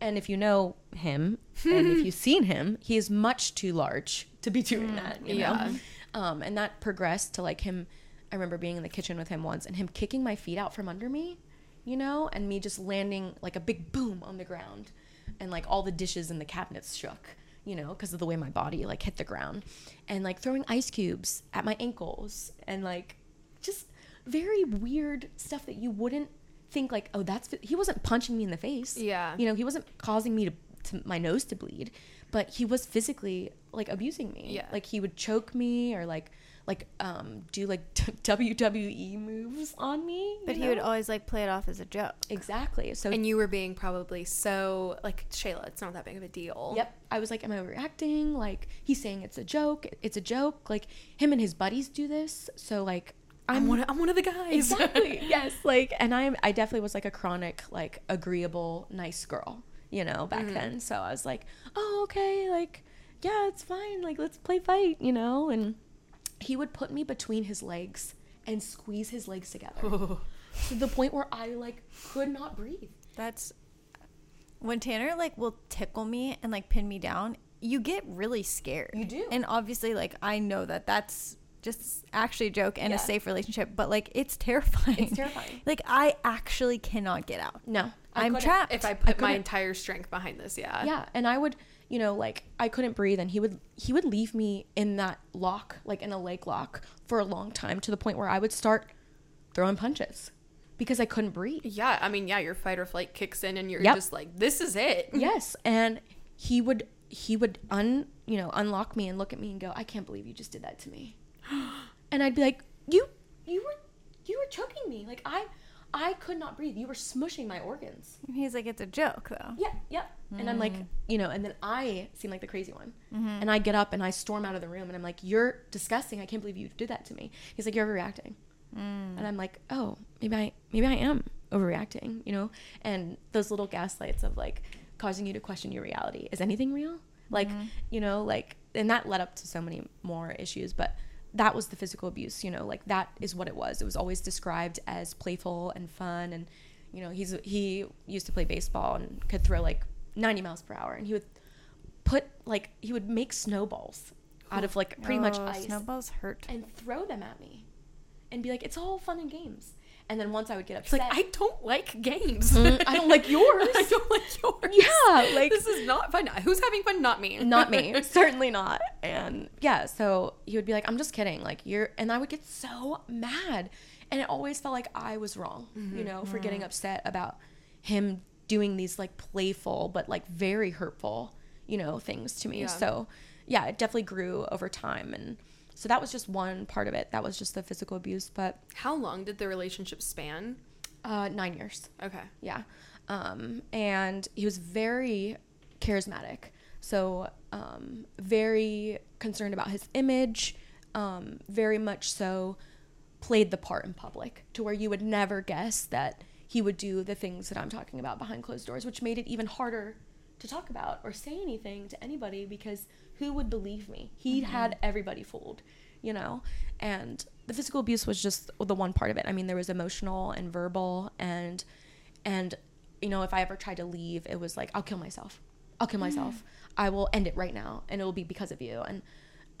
And if you know him [laughs] and if you've seen him, he is much too large to be doing that, you know. yeah. Um and that progressed to like him I remember being in the kitchen with him once and him kicking my feet out from under me, you know, and me just landing like a big boom on the ground and like all the dishes in the cabinets shook, you know, because of the way my body like hit the ground and like throwing ice cubes at my ankles and like just very weird stuff that you wouldn't think like, oh, that's he wasn't punching me in the face. Yeah. You know, he wasn't causing me to to my nose to bleed, but he was physically like abusing me. Yeah. Like he would choke me or like like um do like [laughs] WWE moves on me. But you he would always like play it off as a joke. exactly. So And you were being probably so like Shayla. It's not that big of a deal. Yep. I was like, am I overreacting? Like he's saying it's a joke. It's a joke. Like him and his buddies do this. So like I'm one. Of, I'm one of the guys. exactly [laughs] yes. Like and I am I definitely was like a chronic like agreeable nice girl. You know back then. So I was like, oh okay, like yeah, it's fine. Like let's play fight. You know. And he would put me between his legs and squeeze his legs together [laughs] oh. to the point where I like could not breathe. That's when Tanner like will tickle me and like pin me down. You get really scared. You do. And obviously, like I know that that's just actually a joke and Yeah. a safe relationship, but like it's terrifying. It's terrifying. [laughs] Like I actually cannot get out. No, I I'm trapped. If I put my entire strength behind this, yeah. yeah and i would you know like i couldn't breathe and he would he would leave me in that lock like in a leg lock for a long time to the point where i would start throwing punches because i couldn't breathe Yeah, I mean, yeah, your fight or flight kicks in, and you're Yep. just like, "This is it." [laughs] yes and he would he would un you know unlock me and look at me and go i can't believe you just did that to me [gasps] and i'd be like you you were you were choking me like i i could not breathe you were smushing my organs he's like, it's a joke though. yeah, yeah. And I'm like, mm. you know, and then I seem like the crazy one. Mm-hmm. And I get up and I storm out of the room and I'm like, you're disgusting. I can't believe you did that to me. He's like, you're overreacting. Mm. And I'm like, oh, maybe I, maybe I am overreacting, you know? And those little gaslights of like causing you to question your reality. Is anything real? Like, mm-hmm. you know, like, and that led up to so many more issues, but that was the physical abuse, you know, like that is what it was. It was always described as playful and fun and you know, he's he used to play baseball and could throw like 90 miles per hour and he would put like he would make snowballs out of like pretty much Oh, ice Snowballs hurt. and throw them at me and be like it's all fun and games. And then once I would get It's upset, like I don't like games. Mm, I don't like [laughs] yours. I don't like yours. Yeah, like- this is not fun. Who's having fun? Not me. not me [laughs] certainly not and yeah so he would be like i'm just kidding like you're and i would get so mad and it always felt like i was wrong you know for getting upset about him doing these like playful but like very hurtful you know things to me Yeah. so yeah it definitely grew over time and so that was just one part of it that was just the physical abuse but How long did the relationship span? uh nine years Okay. yeah. Um, and he was very charismatic. So, um, very concerned about his image, um, very much so played the part in public to where you would never guess that he would do the things that I'm talking about behind closed doors, which made it even harder to talk about or say anything to anybody because who would believe me? He had everybody fooled, you know? And the physical abuse was just the one part of it. I mean, there was emotional and verbal and and you know, if I ever tried to leave, it was like I'll kill myself. I'll kill myself. I will end it right now and it will be because of you. And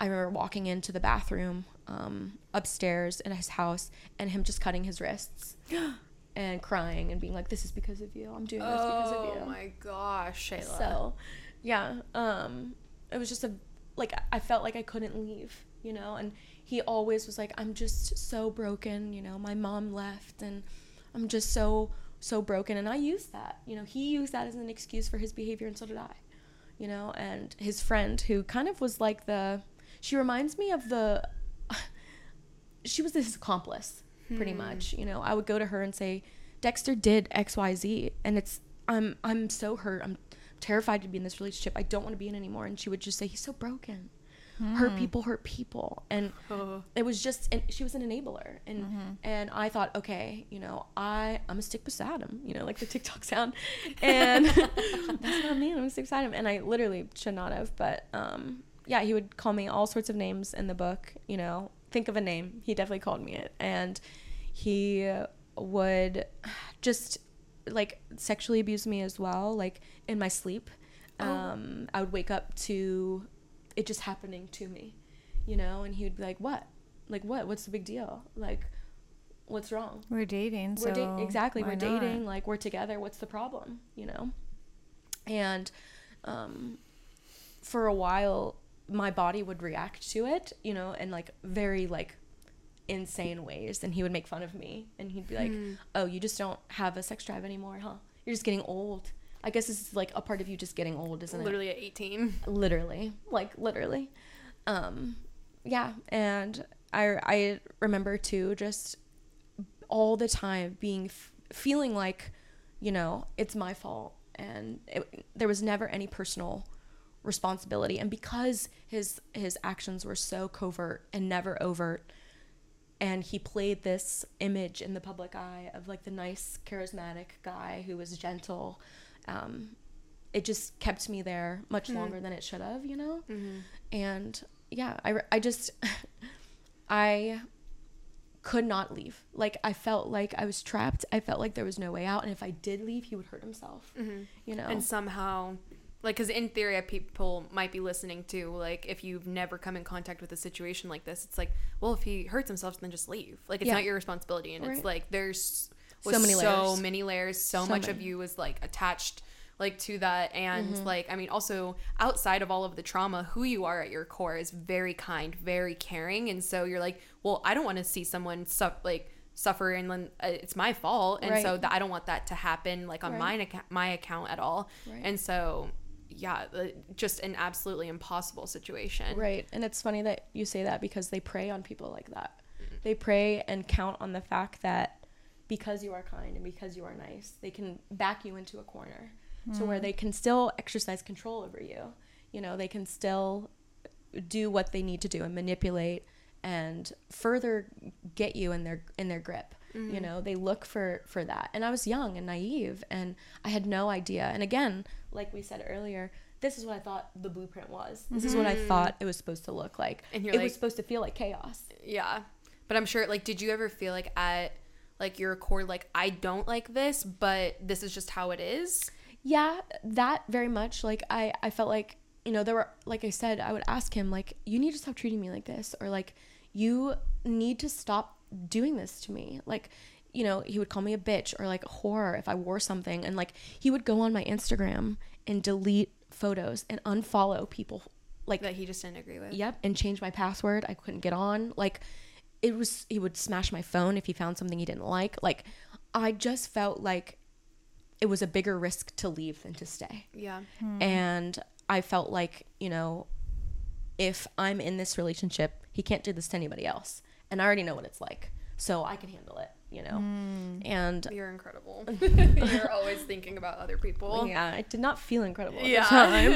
I remember walking into the bathroom um, upstairs in his house and him just cutting his wrists [gasps] and crying and being like, "This is because of you. I'm doing this because of you." Oh my gosh, Shayla. So, yeah, um, it was just a like I felt like I couldn't leave, you know. And he always was like, "I'm just so broken," you know. My mom left, and I'm just so so broken. And I used that, you know. He used that as an excuse for his behavior, and so did I, you know. And his friend, who kind of was like the, she reminds me of the. [laughs] she was his accomplice pretty hmm. much you know i would go to her and say dexter did xyz and it's i'm i'm so hurt i'm terrified to be in this relationship. I don't want to be in anymore. And she would just say he's so broken. Hurt people hurt people. And Oh. [sighs] it was just and she was an enabler. And and i thought okay you know i i'm gonna stick beside him. You know like the tiktok sound. And [laughs] that's not me. I'm gonna stick beside him. And i literally should not have but um yeah he would call me all sorts of names in the book you know. Think of a name. He definitely called me it. And he would just like sexually abuse me as well like in my sleep. Um i would wake up to it just happening to me you know? And he would be like what? Like what? What's the big deal? Like what's wrong? We're dating, so we're da- exactly we're not? dating like we're together what's the problem you know? And um for a while my body would react to it you know and like very like insane ways and he would make fun of me. And he'd be like oh you just don't have a sex drive anymore huh? You're just getting old. I guess this is like a part of you just getting old, isn't it? Literally at 18. literally. Like literally. Um yeah and i i remember too just all the time being f- feeling like you know it's my fault. And it, there was never any personal responsibility. And because his his actions were so covert and never overt and he played this image in the public eye of like the nice charismatic guy who was gentle um, it just kept me there much Hmm. longer than it should have you know Mm-hmm. and yeah i, I just [laughs] i could not leave like i felt like i was trapped i felt like there was no way out and if i did leave he would hurt himself Mm-hmm. you know And somehow, like, because in theory, people might be listening to, like, if you've never come in contact with a situation like this, it's like, well, if he hurts himself, then just leave. Like, it's Yeah. not your responsibility. And Right. it's like, there's So many so layers. many layers. So, So much of you was, like, attached, like, to that. And, Mm-hmm. like, I mean, also outside of all of the trauma, who you are at your core is very kind, very caring. And so you're like, well, I don't want to see someone, su- like, suffer and then uh, it's my fault and so Right. that I don't want that to happen like on Right. my account my account at all Right. and so yeah uh, just an absolutely impossible situation Right. And it's funny that you say that because they prey on people like that. Mm-hmm. They prey and count on the fact that because you are kind and because you are nice, they can back you into a corner to where they can still exercise control over you. You know, they can still do what they need to do and manipulate and further get you in their in their grip. You know, they look for for that. And I was young and naive and I had no idea. And again, like we said earlier, this is what I thought the blueprint was. This is what I mm-hmm. thought it was supposed to look like. And you're it like- was supposed to feel like chaos. yeah but i'm sure like did you ever feel like at like your core like i don't like this but this is just how it is Yeah, that very much. Like I, I felt like you know there were like I said, I would ask him like, you need to stop treating me like this, or like you need to stop doing this to me. Like, you know, he would call me a bitch or like a whore if I wore something, and like he would go on my Instagram and delete photos and unfollow people. Like, that he just didn't agree with yep, and change my password. I couldn't get on. Like, it was he would smash my phone if he found something he didn't like. Like, I just felt like it was a bigger risk to leave than to stay. yeah hmm. And I felt like, you know, if I'm in this relationship, he can't do this to anybody else. And I already know what it's like. So I can handle it, you know? And you're incredible [laughs] you're always thinking about other people yeah, I did not feel incredible at Yeah. the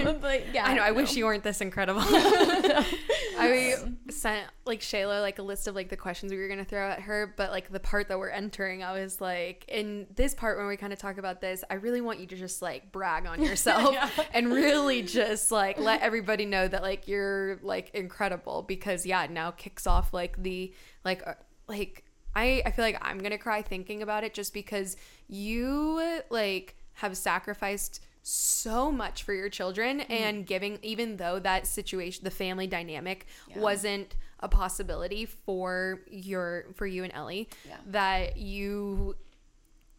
time. [laughs] But yeah. I know. I no. wish you weren't this incredible. [laughs] I sent like Shayla like a list of like the questions we were gonna throw at her, but like the part that we're entering, I was like, in this part when we kind of talk about this, I really want you to just like brag on yourself and really just like let everybody know that like you're like incredible because yeah, now kicks off like the like uh, like I I feel like I'm gonna cry thinking about it just because you like have sacrificed so much for your children Mm-hmm. and giving even though that situation the family dynamic Yeah. wasn't a possibility for your for you and Ellie Yeah. that you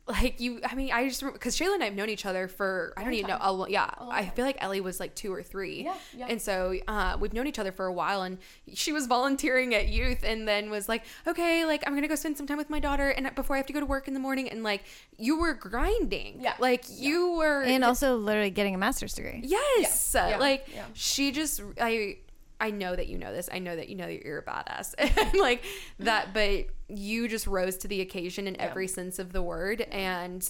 like you i mean i just because shayla and i've known each other for i don't even know a, yeah long i feel like ellie was like two or three Yeah, yeah. and so uh, we've known each other for a while and she was volunteering at youth and then was like okay like i'm gonna go spend some time with my daughter and before i have to go to work in the morning and like you were grinding Yeah, like you were and also literally getting a master's degree. Yes. Yeah, Like yeah. she just I I know that you know this. I know that you know that you're a badass. [laughs] and like that [laughs] but you just rose to the occasion in every sense of the word and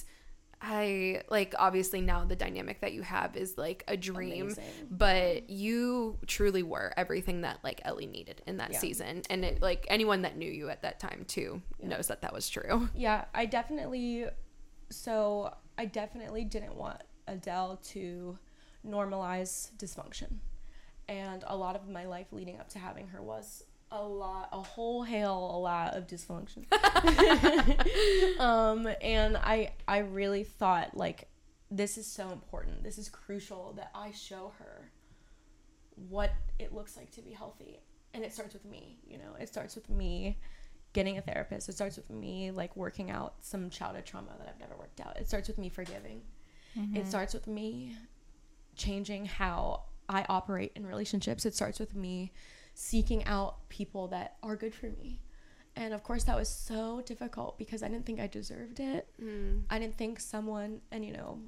I like obviously now the dynamic that you have is like a dream, Amazing. but you truly were everything that like Ellie needed in that Yeah. season, and it like anyone that knew you at that time too knows that that was true. [laughs] Yeah, I definitely. So I definitely didn't want Adele to normalize dysfunction, and a lot of my life leading up to having her was a lot, a whole hail, a lot of dysfunction. [laughs] um, and I, I really thought like, this is so important. This is crucial that I show her what it looks like to be healthy. And it starts with me, you know, it starts with me getting a therapist. It starts with me like working out some childhood trauma that I've never worked out. It starts with me forgiving. It starts with me changing how I operate in relationships. It starts with me seeking out people that are good for me. And of course, that was so difficult because I didn't think I deserved it. I didn't think someone, and you know,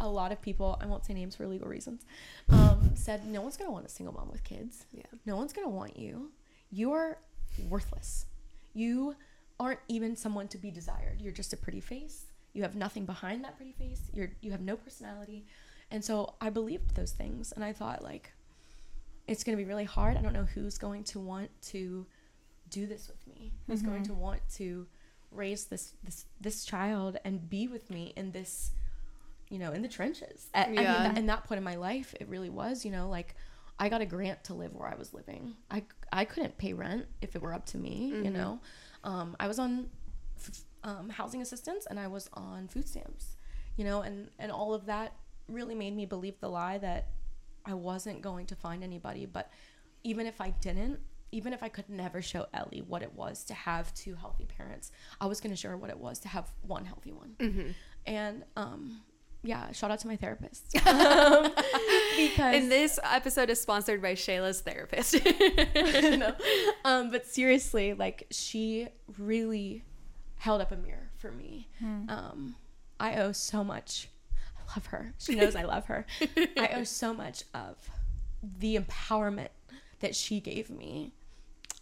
a lot of people, I won't say names for legal reasons, um, said no one's gonna want a single mom with kids. Yeah. No one's gonna want you. You are worthless. You aren't even someone to be desired. You're just a pretty face. You have nothing behind that pretty face. You're you have no personality. And so I believed those things and I thought like it's going to be really hard. I don't know who's going to want to do this with me. Who's going to want to raise this this this child and be with me in this you know, in the trenches. At, I mean, that, in that point in my life, it really was, you know, like I got a grant to live where I was living. I, I couldn't pay rent if it were up to me, you know. Um, I was on f- um, housing assistance and I was on food stamps, you know, and, and all of that really made me believe the lie that I wasn't going to find anybody. But even if I didn't, even if I could never show Ellie what it was to have two healthy parents, I was going to show her what it was to have one healthy one. And um, yeah, shout out to my therapist. um, [laughs] because And this episode is sponsored by Shayla's therapist. [laughs] no. Um, but seriously, like she really held up a mirror for me. Um, I owe so much. Love her. She knows I love her. I owe [laughs] so much of the empowerment that she gave me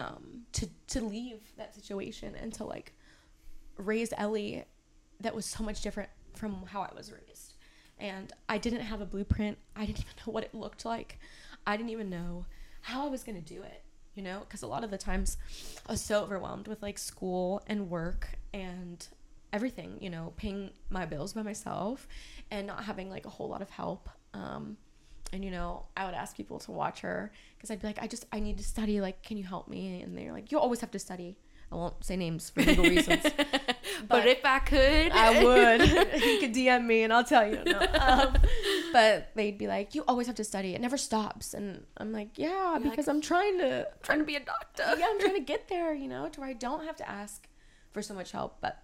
um, to to leave that situation and to like raise Ellie that was so much different from how I was raised. And I didn't have a blueprint. I didn't even know what it looked like. I didn't even know how I was going to do it, you know? Because a lot of the times I was so overwhelmed with like school and work and everything, you know, paying my bills by myself and not having like a whole lot of help. Um, and you know, I would ask people to watch her because I'd be like, I just, I need to study. Like, can you help me? And they're like, you always have to study. I won't say names for legal reasons. [laughs] but, if I could, I would. [laughs] you could DM me and I'll tell you. No. Um, [laughs] but they'd be like, you always have to study. It never stops. And I'm like, yeah, because I'm trying to, trying to be a doctor. yeah, I'm trying to get there, you know, to where I don't have to ask for so much help. But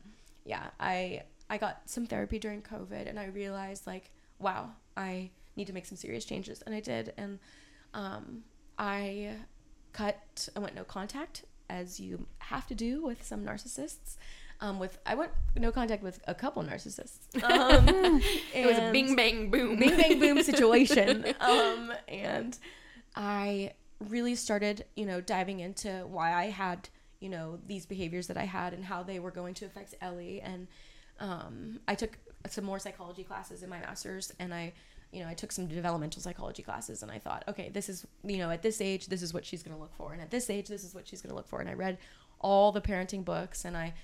yeah, I I got some therapy during COVID and I realized like, wow, I need to make some serious changes. And I did. And um, I cut, I went no contact as you have to do with some narcissists. Um, with I went no contact with a couple narcissists. [laughs] Um, [laughs] It was a bing bang boom. bing bang boom [laughs] situation um and i really started you know diving into why i had you know these behaviors that i had and how they were going to affect ellie. And um i took some more psychology classes in my master's and i you know i took some developmental psychology classes and i thought okay this is you know at this age this is what she's going to look for. And at this age this is what she's going to look for. And i read all the parenting books and i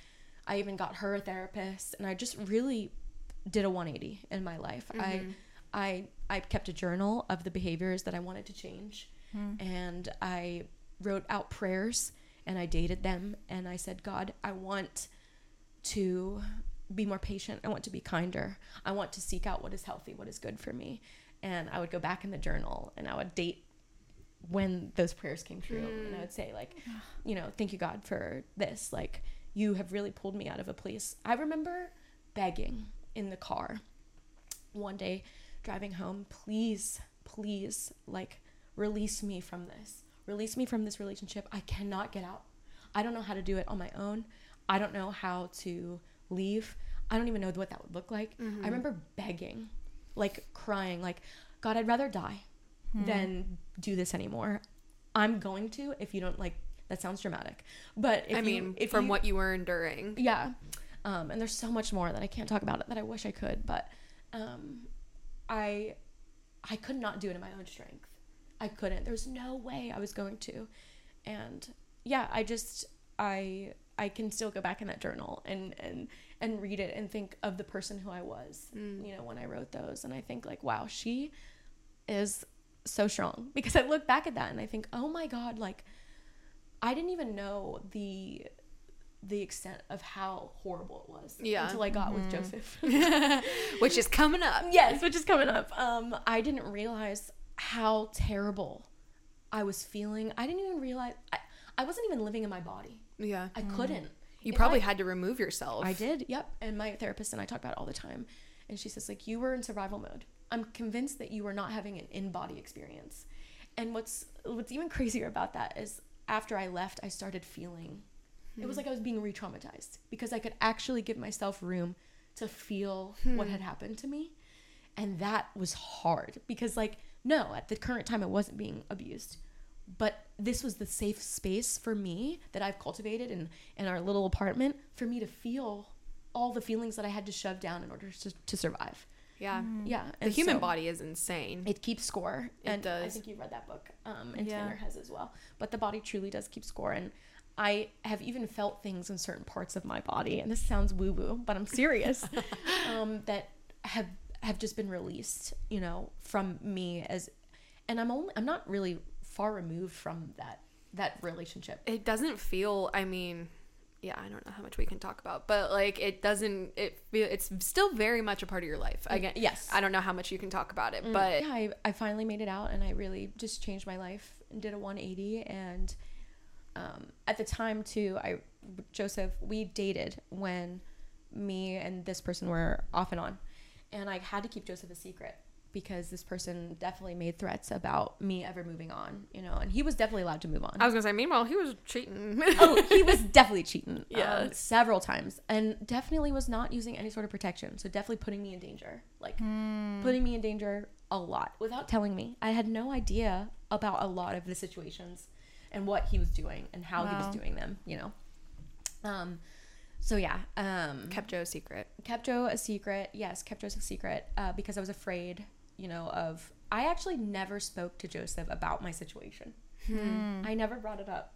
i even got her a therapist and i just really did a 180 in my life. I I I kept a journal of the behaviors that I wanted to change. And I wrote out prayers and I dated them and I said, "God, I want to be more patient. I want to be kinder. I want to seek out what is healthy, what is good for me." And I would go back in the journal and I would date when those prayers came true and I mm. would say like, you know, thank you God for this. Like you have really pulled me out of a place. I remember begging in the car one day driving home, please, please, like, release me from this. Release me from this relationship. I cannot get out. I don't know how to do it on my own. I don't know how to leave. I don't even know what that would look like. I remember begging, like, crying, like, God, I'd rather die than do this anymore. I'm going to if you don't like. That sounds dramatic, but if I you- mean, if from you- what you were enduring. yeah um, and there's so much more that i can't talk about it that i wish i could but um, i i could not do it in my own strength i couldn't there's no way i was going to and yeah i just i i can still go back in that journal and and and read it and think of the person who i was you know when i wrote those and i think like wow she is so strong because i look back at that and i think oh my god like i didn't even know the the extent of how horrible it was Yeah. until I got with Joseph. [laughs] Which is coming up. yes, which is coming up. Um, I didn't realize how terrible I was feeling. I didn't even realize I, I wasn't even living in my body. Yeah. I couldn't. You If probably I- had to remove yourself. I did. Yep. And my therapist and I talk about it all the time. And she says like you were in survival mode. I'm convinced that you were not having an in-body experience. And what's what's even [laughs] crazier about that is after I left, I started feeling it was hmm. like I was being re-traumatized because I could actually give myself room to feel what hmm. had happened to me. And that was hard because, like, no, at the current time, it wasn't being abused. But this was the safe space for me that I've cultivated in, in our little apartment for me to feel all the feelings that I had to shove down in order to, to survive. Yeah. Yeah. The human so- body is insane. it keeps score It and i think you read that book um, and Yeah. tanner has as well but the body truly does keep score and i have even felt things in certain parts of my body and this sounds woo woo but i'm serious [laughs] um, that have have just been released you know from me as and i'm only i'm not really far removed from that that relationship it doesn't feel i mean yeah i don't know how much we can talk about but like it doesn't it feel it's still very much a part of your life again yes. i don't know how much you can talk about it but yeah, I, I finally made it out and I really just changed my life and did a 180. And um, at the time, too, I, Joseph, we dated when me and this person were off and on. And I had to keep Joseph a secret because this person definitely made threats about me ever moving on, you know, and he was definitely allowed to move on. i was gonna say meanwhile he was cheating [laughs] oh, he was definitely cheating. Yeah. Um, several times. And definitely was not using any sort of protection. So definitely putting me in danger. Like putting me in danger a lot without telling me. I had no idea about a lot of the situations and what he was doing and how he was doing them, you know. Um so yeah, um kept joe a secret kept Joe a secret. Yes, kept Joseph a secret uh, because I was afraid, you know, of. I actually never spoke to Joseph about my situation. I never brought it up,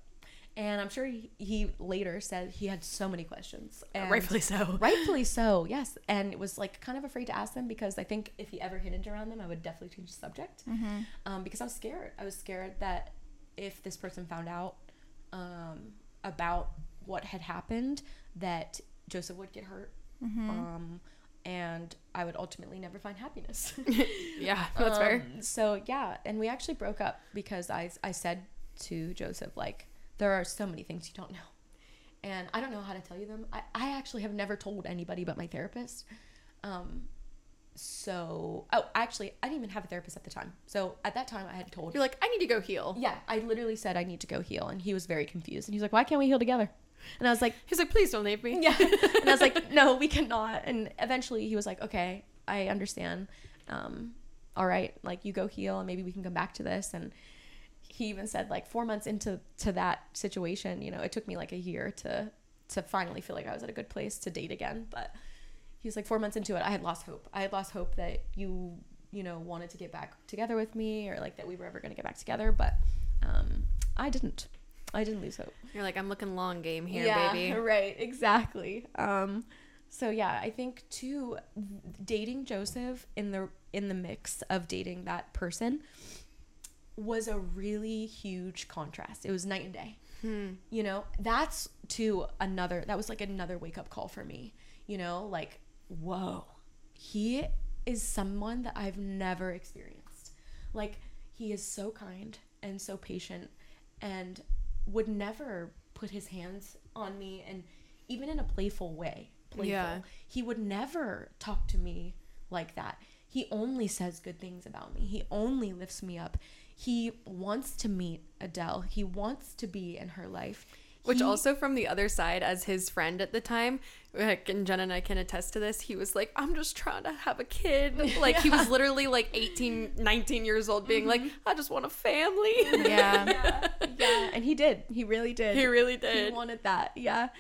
and I'm sure he, he later said he had so many questions. And rightfully so rightfully so. Yes, and it was like kind of afraid to ask them because I think if he ever hinted around them, I would definitely change the subject. Um, because I was scared. I was scared that if this person found out um, about what had happened, that Joseph would get hurt. Um, and I would ultimately never find happiness. [laughs] yeah that's fair Um, So yeah, and we actually broke up because I I said to Joseph like there are so many things you don't know, and I don't know how to tell you them. I I actually have never told anybody but my therapist. Um, so oh actually I didn't even have a therapist at the time. So at that time I had told you're like i need to go heal yeah I literally said I need to go heal, and he was very confused, and he was like, why can't we heal together? And I was like, he's like please don't leave me [laughs] yeah. And I was like, [laughs] no, we cannot. And eventually he was like, okay, I understand. Um, all right, like you go heal and maybe we can come back to this. And he even said like four months into to that situation, you know, it took me like a year to to finally feel like I was at a good place to date again. But he was like four months into it, I had lost hope. I had lost hope that you, you know, wanted to get back together with me or like that we were ever gonna get back together. But um, I didn't. I didn't lose hope you're like i'm looking long game here yeah, baby [laughs] Right, exactly. Um, so yeah, I think too, dating Joseph in the in the mix of dating that person was a really huge contrast. It was night and day. Hmm. You know, that's to another. That was like another wake up call for me. You know, like whoa, he is someone that I've never experienced. Like he is so kind and so patient and would never put his hands on me and even in a playful way playful. Yeah. he would never talk to me like that. He only says good things about me. He only lifts me up. He wants to meet adele. He wants to be in her life Which He- also from the other side, as his friend at the time, like, and Jen and I can attest to this, he was like, I'm just trying to have a kid. [laughs] Like, he was literally like 18, 19 years old, being like, I just want a family. Yeah. [laughs] yeah, yeah, and he did. He really did. he really did. He wanted that. Yeah,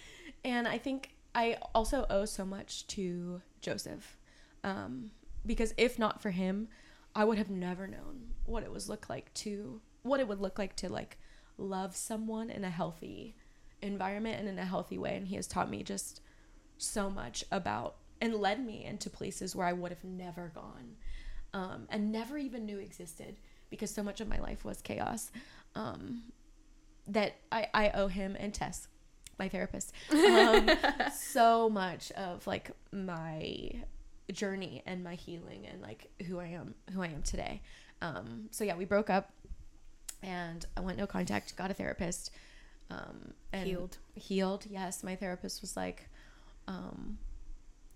and I think I also owe so much to Joseph, um, because if not for him, I would have never known what it was look like to what it would look like to like love someone in a healthy environment and in a healthy way. And he has taught me just so much about and led me into places where I would have never gone um, and never even knew existed because so much of my life was chaos. Um, that I, I owe him and Tess, my therapist, um, [laughs] so much of like my journey and my healing and like who I am, who I am today. Um, so yeah, we broke up and I went no contact, got a therapist, um, and Healed. Healed. Yes. My therapist was like, um,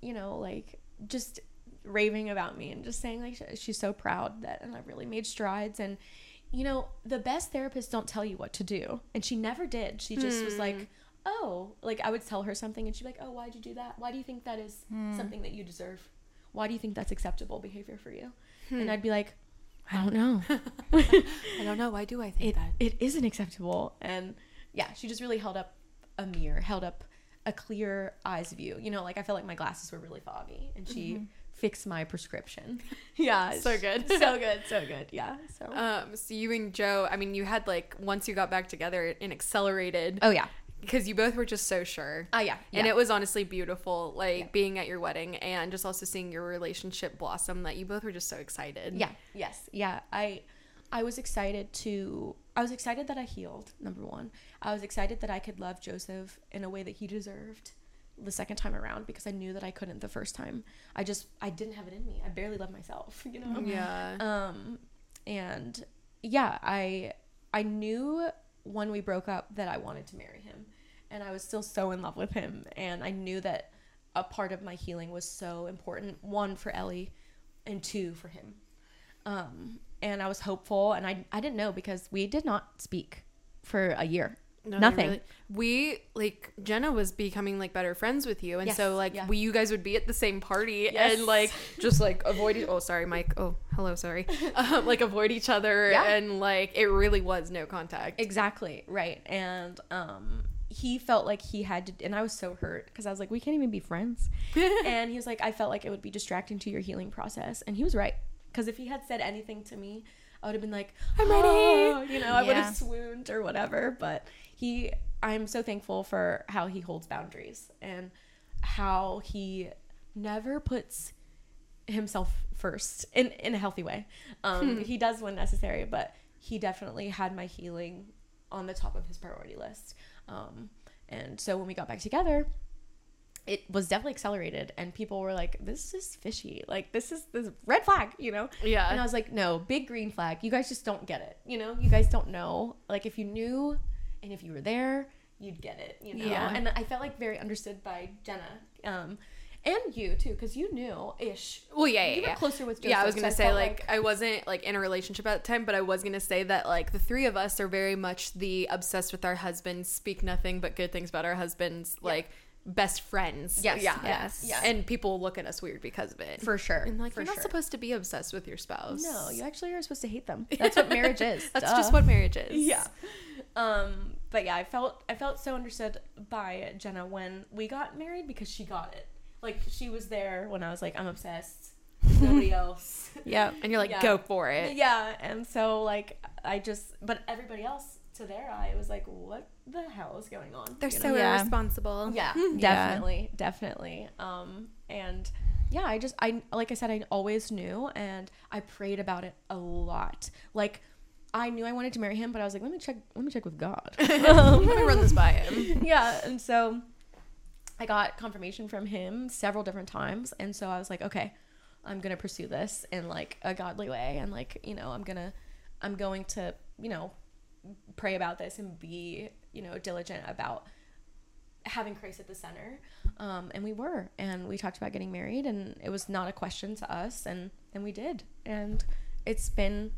you know, like just raving about me and just saying like she's so proud that and I really made strides and you know the best therapists don't tell you what to do and she never did she just was like oh like I would tell her something and she'd be like oh why'd you do that why do you think that is something that you deserve why do you think that's acceptable behavior for you? Hmm. And I'd be like, I don't know. [laughs] I don't know. Why do I think it, that? it isn't acceptable. And yeah, she just really held up a mirror, held up a clear eyes view. You know, like I felt like my glasses were really foggy and she fixed my prescription. [laughs] yeah. [laughs] So good. [laughs] so good. So good. Yeah. So. Um, so you and Joe, I mean, you had like once you got back together, it accelerated oh yeah. because you both were just so sure. Oh yeah. And yeah. it was honestly beautiful, like Yeah. being at your wedding and just also seeing your relationship blossom. That you both were just so excited. Yeah. Yes. Yeah. I I was excited to I was excited that I healed, number 1. I was excited that I could love Joseph in a way that he deserved the second time around because I knew that I couldn't the first time. I just I didn't have it in me. I barely loved myself, [laughs] you know. Yeah. Um and yeah, I I knew when we broke up that I wanted to marry him and I was still so in love with him and I knew that a part of my healing was so important one for Ellie and two for him. Um and I was hopeful and I I didn't know because we did not speak for a year. No, Nothing. really- we like Jenna was becoming like better friends with you, and Yes, so like yeah. we you guys would be at the same party Yes. and like just like avoid. e- Oh, sorry, [laughs] Mike. Oh, hello, sorry. [laughs] um, like avoid each other, Yeah. and like it really was no contact. Exactly, right. And um he felt like he had to and I was so hurt because I was like we can't even be friends. [laughs] and he was like I felt like it would be distracting to your healing process and he was right because if he had said anything to me I would have been like I'm ready, "Oh," you know, I would have swooned or whatever, but he I'm so thankful for how he holds boundaries and how he never puts himself first in in a healthy way. Um, he does when necessary, but he definitely had my healing on the top of his priority list. Um, and so when we got back together, it was definitely accelerated, and people were like, "This is fishy. Like this is this red flag," you know. Yeah. And I was like, "No, big green flag. You guys just don't get it. You know, you guys don't know. Like if you knew, and if you were there." You'd get it, you know. Yeah. And I felt like very understood by Jenna, um, and you too, because you knew ish. Well, yeah, yeah, You were yeah. closer with Yeah, I was gonna I say felt like, I wasn't like in a relationship at the time, but I was gonna say that like the three of us are very much the obsessed with our husbands, speak nothing but good things about our husbands, like best friends. Yes, yeah, yes, yes. And people look at us weird because of it. for sure. and like for you're not sure. supposed to be obsessed with your spouse. No, you actually are supposed to hate them. [laughs] That's what marriage is. That's Duh. just what marriage is. Yeah. Um, but yeah, I felt I felt so understood by Jenna when we got married because she got it. Like she was there when I was like, I'm obsessed. Nobody [laughs] else. Yeah. And you're like, Yeah. go for it. Yeah, and so like I just, but everybody else to their eye was like, what the hell is going on? They're You so know? Yeah. irresponsible. yeah, [laughs] Yeah. definitely, definitely. Um, and yeah, I just, I like I said, I always knew, and I prayed about it a lot. Like, I knew I wanted to marry him, but I was like, let me check, let me check with God. [laughs] Let me run this by him. [laughs] yeah, and so I got confirmation from him several different times, and so I was like, okay, I'm gonna pursue this in like a godly way, and like you know, I'm gonna, I'm going to, you know, pray about this and be, you know, diligent about having Christ at the center. Um, and we were, and we talked about getting married, and it was not a question to us, and and we did, and it's been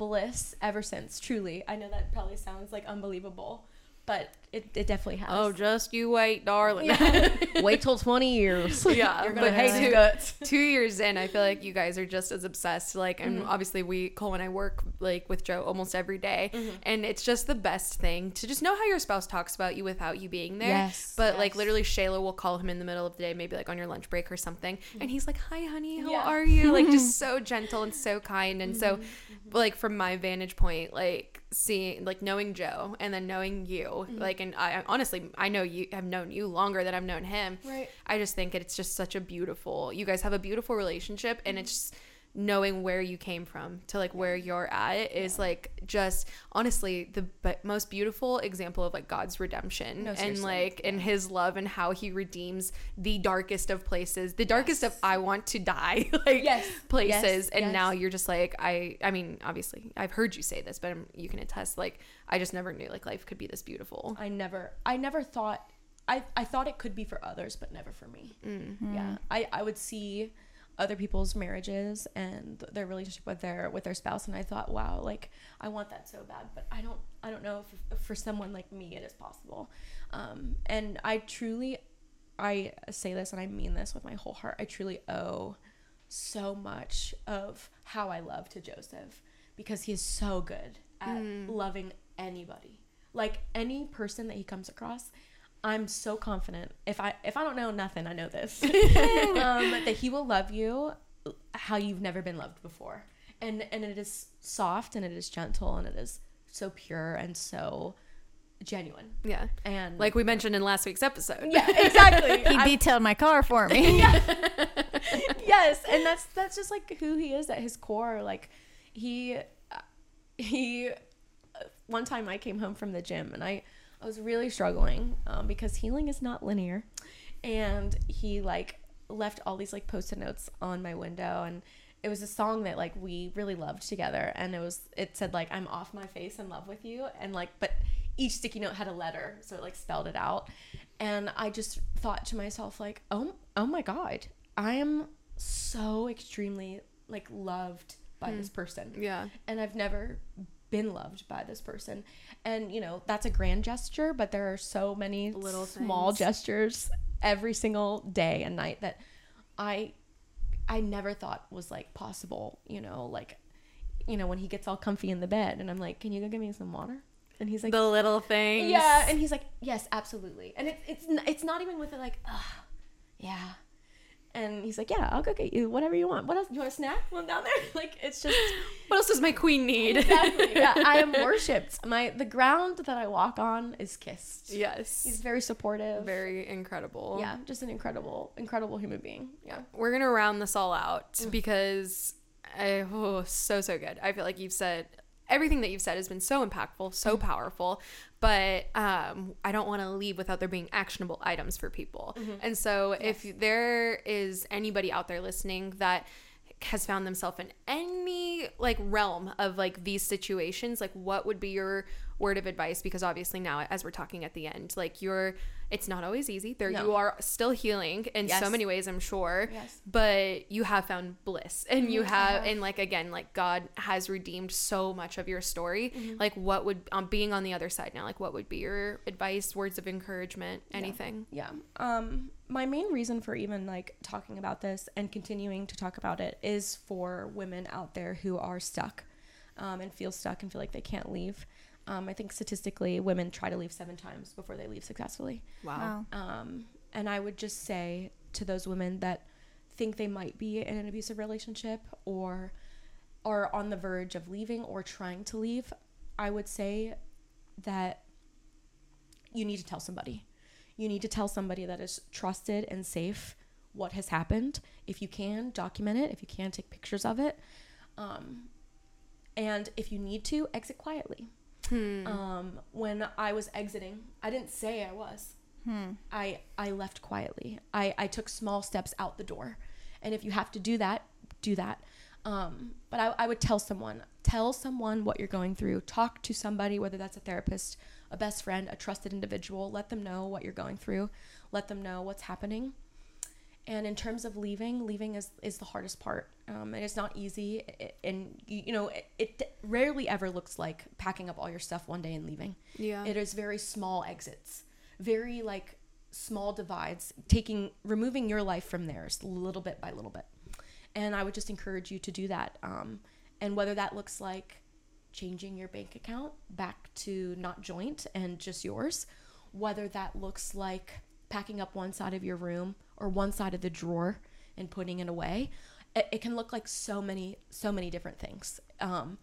bliss ever since. Truly, I know that probably sounds like unbelievable, but it, it definitely has. Oh, just you wait, darling. Yeah. [laughs] Wait till 20 years. [laughs] Yeah, You're gonna but hate two- his guts. [laughs] two years in, I feel like you guys are just as obsessed. Like, and Mm-hmm. obviously, we Cole and I work like with Joe almost every day. Mm-hmm. and it's just the best thing to just know how your spouse talks about you without you being there. Yes, but like literally, Shayla will call him in the middle of the day, maybe like on your lunch break or something, and he's like, "Hi, honey, how Mm-hmm. Yeah. are you?" Like, just so gentle and so kind, and so Mm-hmm. like from my vantage point, like seeing like knowing Joe and then knowing you, Mm-hmm. like, and I honestly I know you have known you longer than I've known him. Right. I just think it's just such a beautiful. You guys have a beautiful relationship, and it's just knowing where you came from to like where you're at is like just honestly the be- most beautiful example of like God's redemption No, and seriously. like and His love and how He redeems the darkest of places, the darkest of I want to die [laughs] like Yes. places, Yes. and Yes. now you're just like I. I mean, obviously, I've heard you say this, but um, you can attest. Like I just never knew like life could be this beautiful. I never, I never thought, I, I thought it could be for others, but never for me. Yeah. I, I would see other people's marriages and their relationship with their with their spouse. And I thought wow like I want that so bad but I don't I don't know if, if for someone like me it is possible. Um, and I truly I say this and I mean this with my whole heart. I truly owe so much of how I love to Joseph because he is so good at loving anybody. Like any person that he comes across, I'm so confident. If I if I don't know nothing, I know this. [laughs] um, that he will love you how you've never been loved before. And and it is soft and it is gentle and it is so pure and so genuine. Yeah. And Like we mentioned in last week's episode. yeah, exactly. [laughs] He detailed my car for me. [laughs] yes, and that's that's just like who he is at his core. Like he he. One time I came home from the gym and I I was really struggling um, because healing is not linear, and he like left all these like post-it notes on my window and it was a song that like we really loved together. And it was it said like i'm off my face in love with you and like but each sticky note had a letter so it like spelled it out. And i just thought to myself like oh oh my god. I am so extremely like loved by this person. Yeah. and I've never been loved by this person. And you know, that's a grand gesture, but there are so many Little small things. gestures every single day and night that I I never thought was like possible, you know, like you know, when he gets all comfy in the bed and I'm like, "Can you go get me some water?" And he's like, The little things. yeah, and he's like, yes, absolutely. And it, it's it's not even with it like, ah, yeah. And he's like, yeah, I'll go get you whatever you want. What else? You want a snack I'm down there? [laughs] Like, it's just [laughs] what else does my queen need? exactly. [laughs] Yeah, I am worshipped. My the ground that I walk on is kissed. yes. He's very supportive. very incredible. yeah, just an incredible, incredible human being. Yeah. We're gonna round this all out Mm. because I oh so so good. I feel like you've said everything that you've said has been so impactful, so Mm. powerful. But um, I don't want to leave without there being actionable items for people. Mm-hmm. And so if there is anybody out there listening that has found themselves in any like realm of like these situations like what would be your word of advice because obviously now as we're talking at the end like you're it's not always easy there No. you are still healing in so many ways i'm sure Yes. but you have found bliss and you Mhm, have and like again like god has redeemed so much of your story Mm-hmm. like what would um, being on the other side now like what would be your advice words of encouragement anything Yeah. Um, my main reason for even like talking about this and continuing to talk about it is for women out there who are stuck um, and feel stuck and feel like they can't leave. Um, I think statistically, women try to leave seven times before they leave successfully. wow, Wow. Um, and I would just say to those women that think they might be in an abusive relationship or are on the verge of leaving or trying to leave, I would say that you need to tell somebody. You need to tell somebody that is trusted and safe what has happened. If you can, document it. If you can, take pictures of it. Um, and if you need to, exit quietly. Hmm. Um, when I was exiting, I didn't say I was. Hmm. I I left quietly. I I took small steps out the door, and if you have to do that, do that. Um, but I, I would tell someone, tell someone what you're going through. Talk to somebody, whether that's a therapist, a best friend, a trusted individual. Let them know what you're going through. Let them know what's happening. And in terms of leaving, leaving is, is the hardest part. Um, and it's not easy. I- And, you, you know, it, it rarely ever looks like packing up all your stuff one day and leaving. yeah It is very small exits, very like small divides, taking removing your life from theirs little bit by little bit. And I would just encourage you to do that. Um, and whether that looks like changing your bank account back to not joint and just yours, whether that looks like packing up one side of your room or one side of the drawer and putting it away, it, it can look like so many so many different things. Um,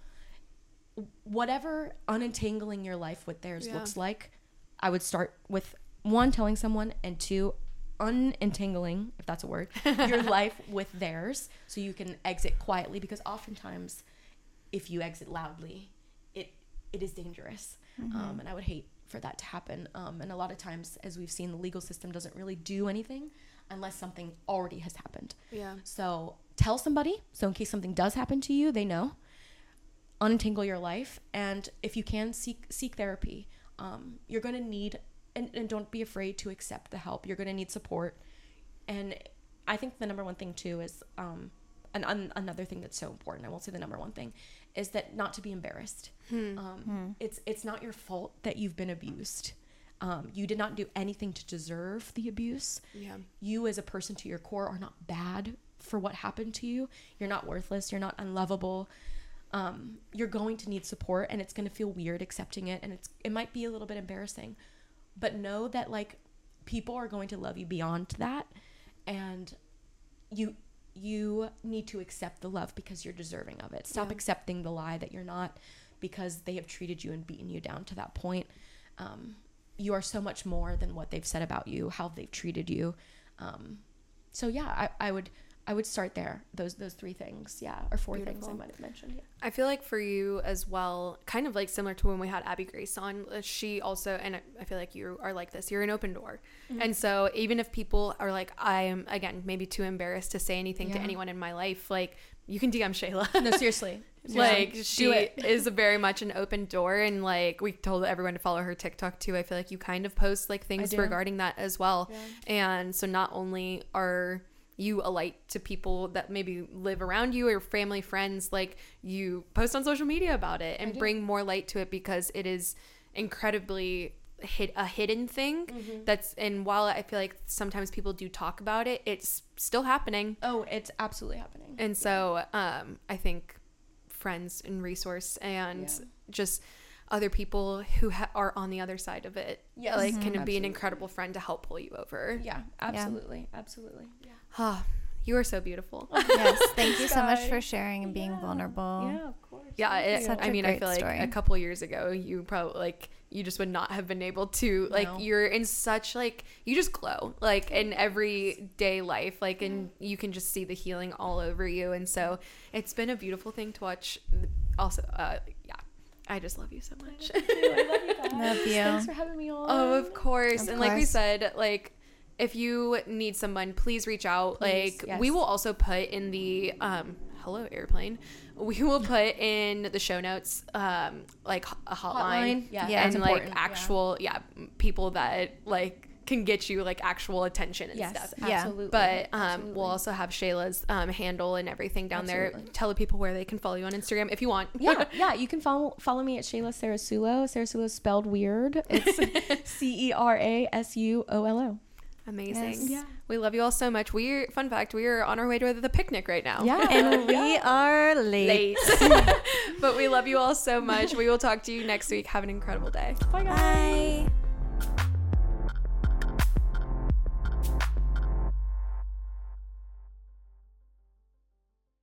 whatever unentangling your life with theirs Yeah. looks like, I would start with one telling someone and two unentangling, if that's a word, [laughs] your life with theirs so you can exit quietly because oftentimes if you exit loudly, it it is dangerous. Um, and I would hate for that to happen. Um, and a lot of times, as we've seen, the legal system doesn't really do anything unless something already has happened. yeah So tell somebody. So in case something does happen to you, they know. Unentangle your life, and if you can, seek seek therapy. Um, you're going to need, and, and don't be afraid to accept the help. You're going to need support, and I think the number one thing too is, um, and un- another thing that's so important. I won't say the number one thing, is that not to be embarrassed. Um, It's it's not your fault that you've been abused. Um, you did not do anything to deserve the abuse yeah you as a person to your core are not bad for what happened to you. You're not worthless. You're not unlovable. Um, you're going to need support, and it's going to feel weird accepting it, and it's it might be a little bit embarrassing, but know that like people are going to love you beyond that, and you you need to accept the love because you're deserving of it. Stop Yeah. accepting the lie that you're not because they have treated you and beaten you down to that point. Um, you are so much more than what they've said about you, how they've treated you. Um, so yeah, I, I would I would start there. Those those three things, yeah, or four things I might have mentioned. Yeah. I feel like for you as well, kind of like similar to when we had Abby Grace on, uh, she also, and I- feel like you are like this, you're an open door. Mm-hmm. And so even if people are like, I am, again, maybe too embarrassed to say anything to anyone in my life, like you can DM Shayla. No, [laughs] seriously. like she is very much an open door and like we told everyone to follow her tiktok too i feel like you kind of post like things regarding that as well and so not only are you a light to people that maybe live around you or family friends like you post on social media about it and bring more light to it because it is incredibly hid a hidden thing Mm-hmm. that's and while i feel like sometimes people do talk about it it's still happening Oh, it's absolutely happening. and so um, I think friends and resource and Yeah. just other people who ha- are on the other side of it, Yes. like can be an incredible friend to help pull you over. Yeah, absolutely, absolutely. Yeah. Ah, you are so beautiful. [laughs] yes. [laughs] Thank you so much for sharing and being vulnerable. Yeah, of course. Yeah, Thank it, you. Such I a mean, I great feel like story. a couple years ago, you probably like you just would not have been able to like No. you're in such like you just glow like in everyday life like and you can just see the healing all over you and so it's been a beautiful thing to watch also uh yeah i just love you so much I love you [laughs] guys. Love you. Thanks for having me on. Oh, of course. Of and like we said, like if you need someone, please reach out. Please, like we will also put in the um hello airplane. We will put in the show notes um like a hotline, Hotline, yeah, Yeah. and that's like important, yeah. actual yeah. people that like can get you like actual attention and Yes, stuff. Yeah. absolutely. But um, absolutely. we'll also have Shayla's um, handle and everything down there. Tell the people where they can follow you on Instagram if you want. yeah, [laughs] yeah. You can follow follow me at Shayla Cerasuolo. Cerasuolo is spelled weird. It's [laughs] [laughs] C E R A S U O L O. Amazing. Yes. Yeah. We love you all so much. We fun fact, we are on our way to the picnic right now. Yeah, [laughs] And we are late. late. [laughs] but we love you all so much. We will talk to you next week. Have an incredible day. Bye guys. Bye.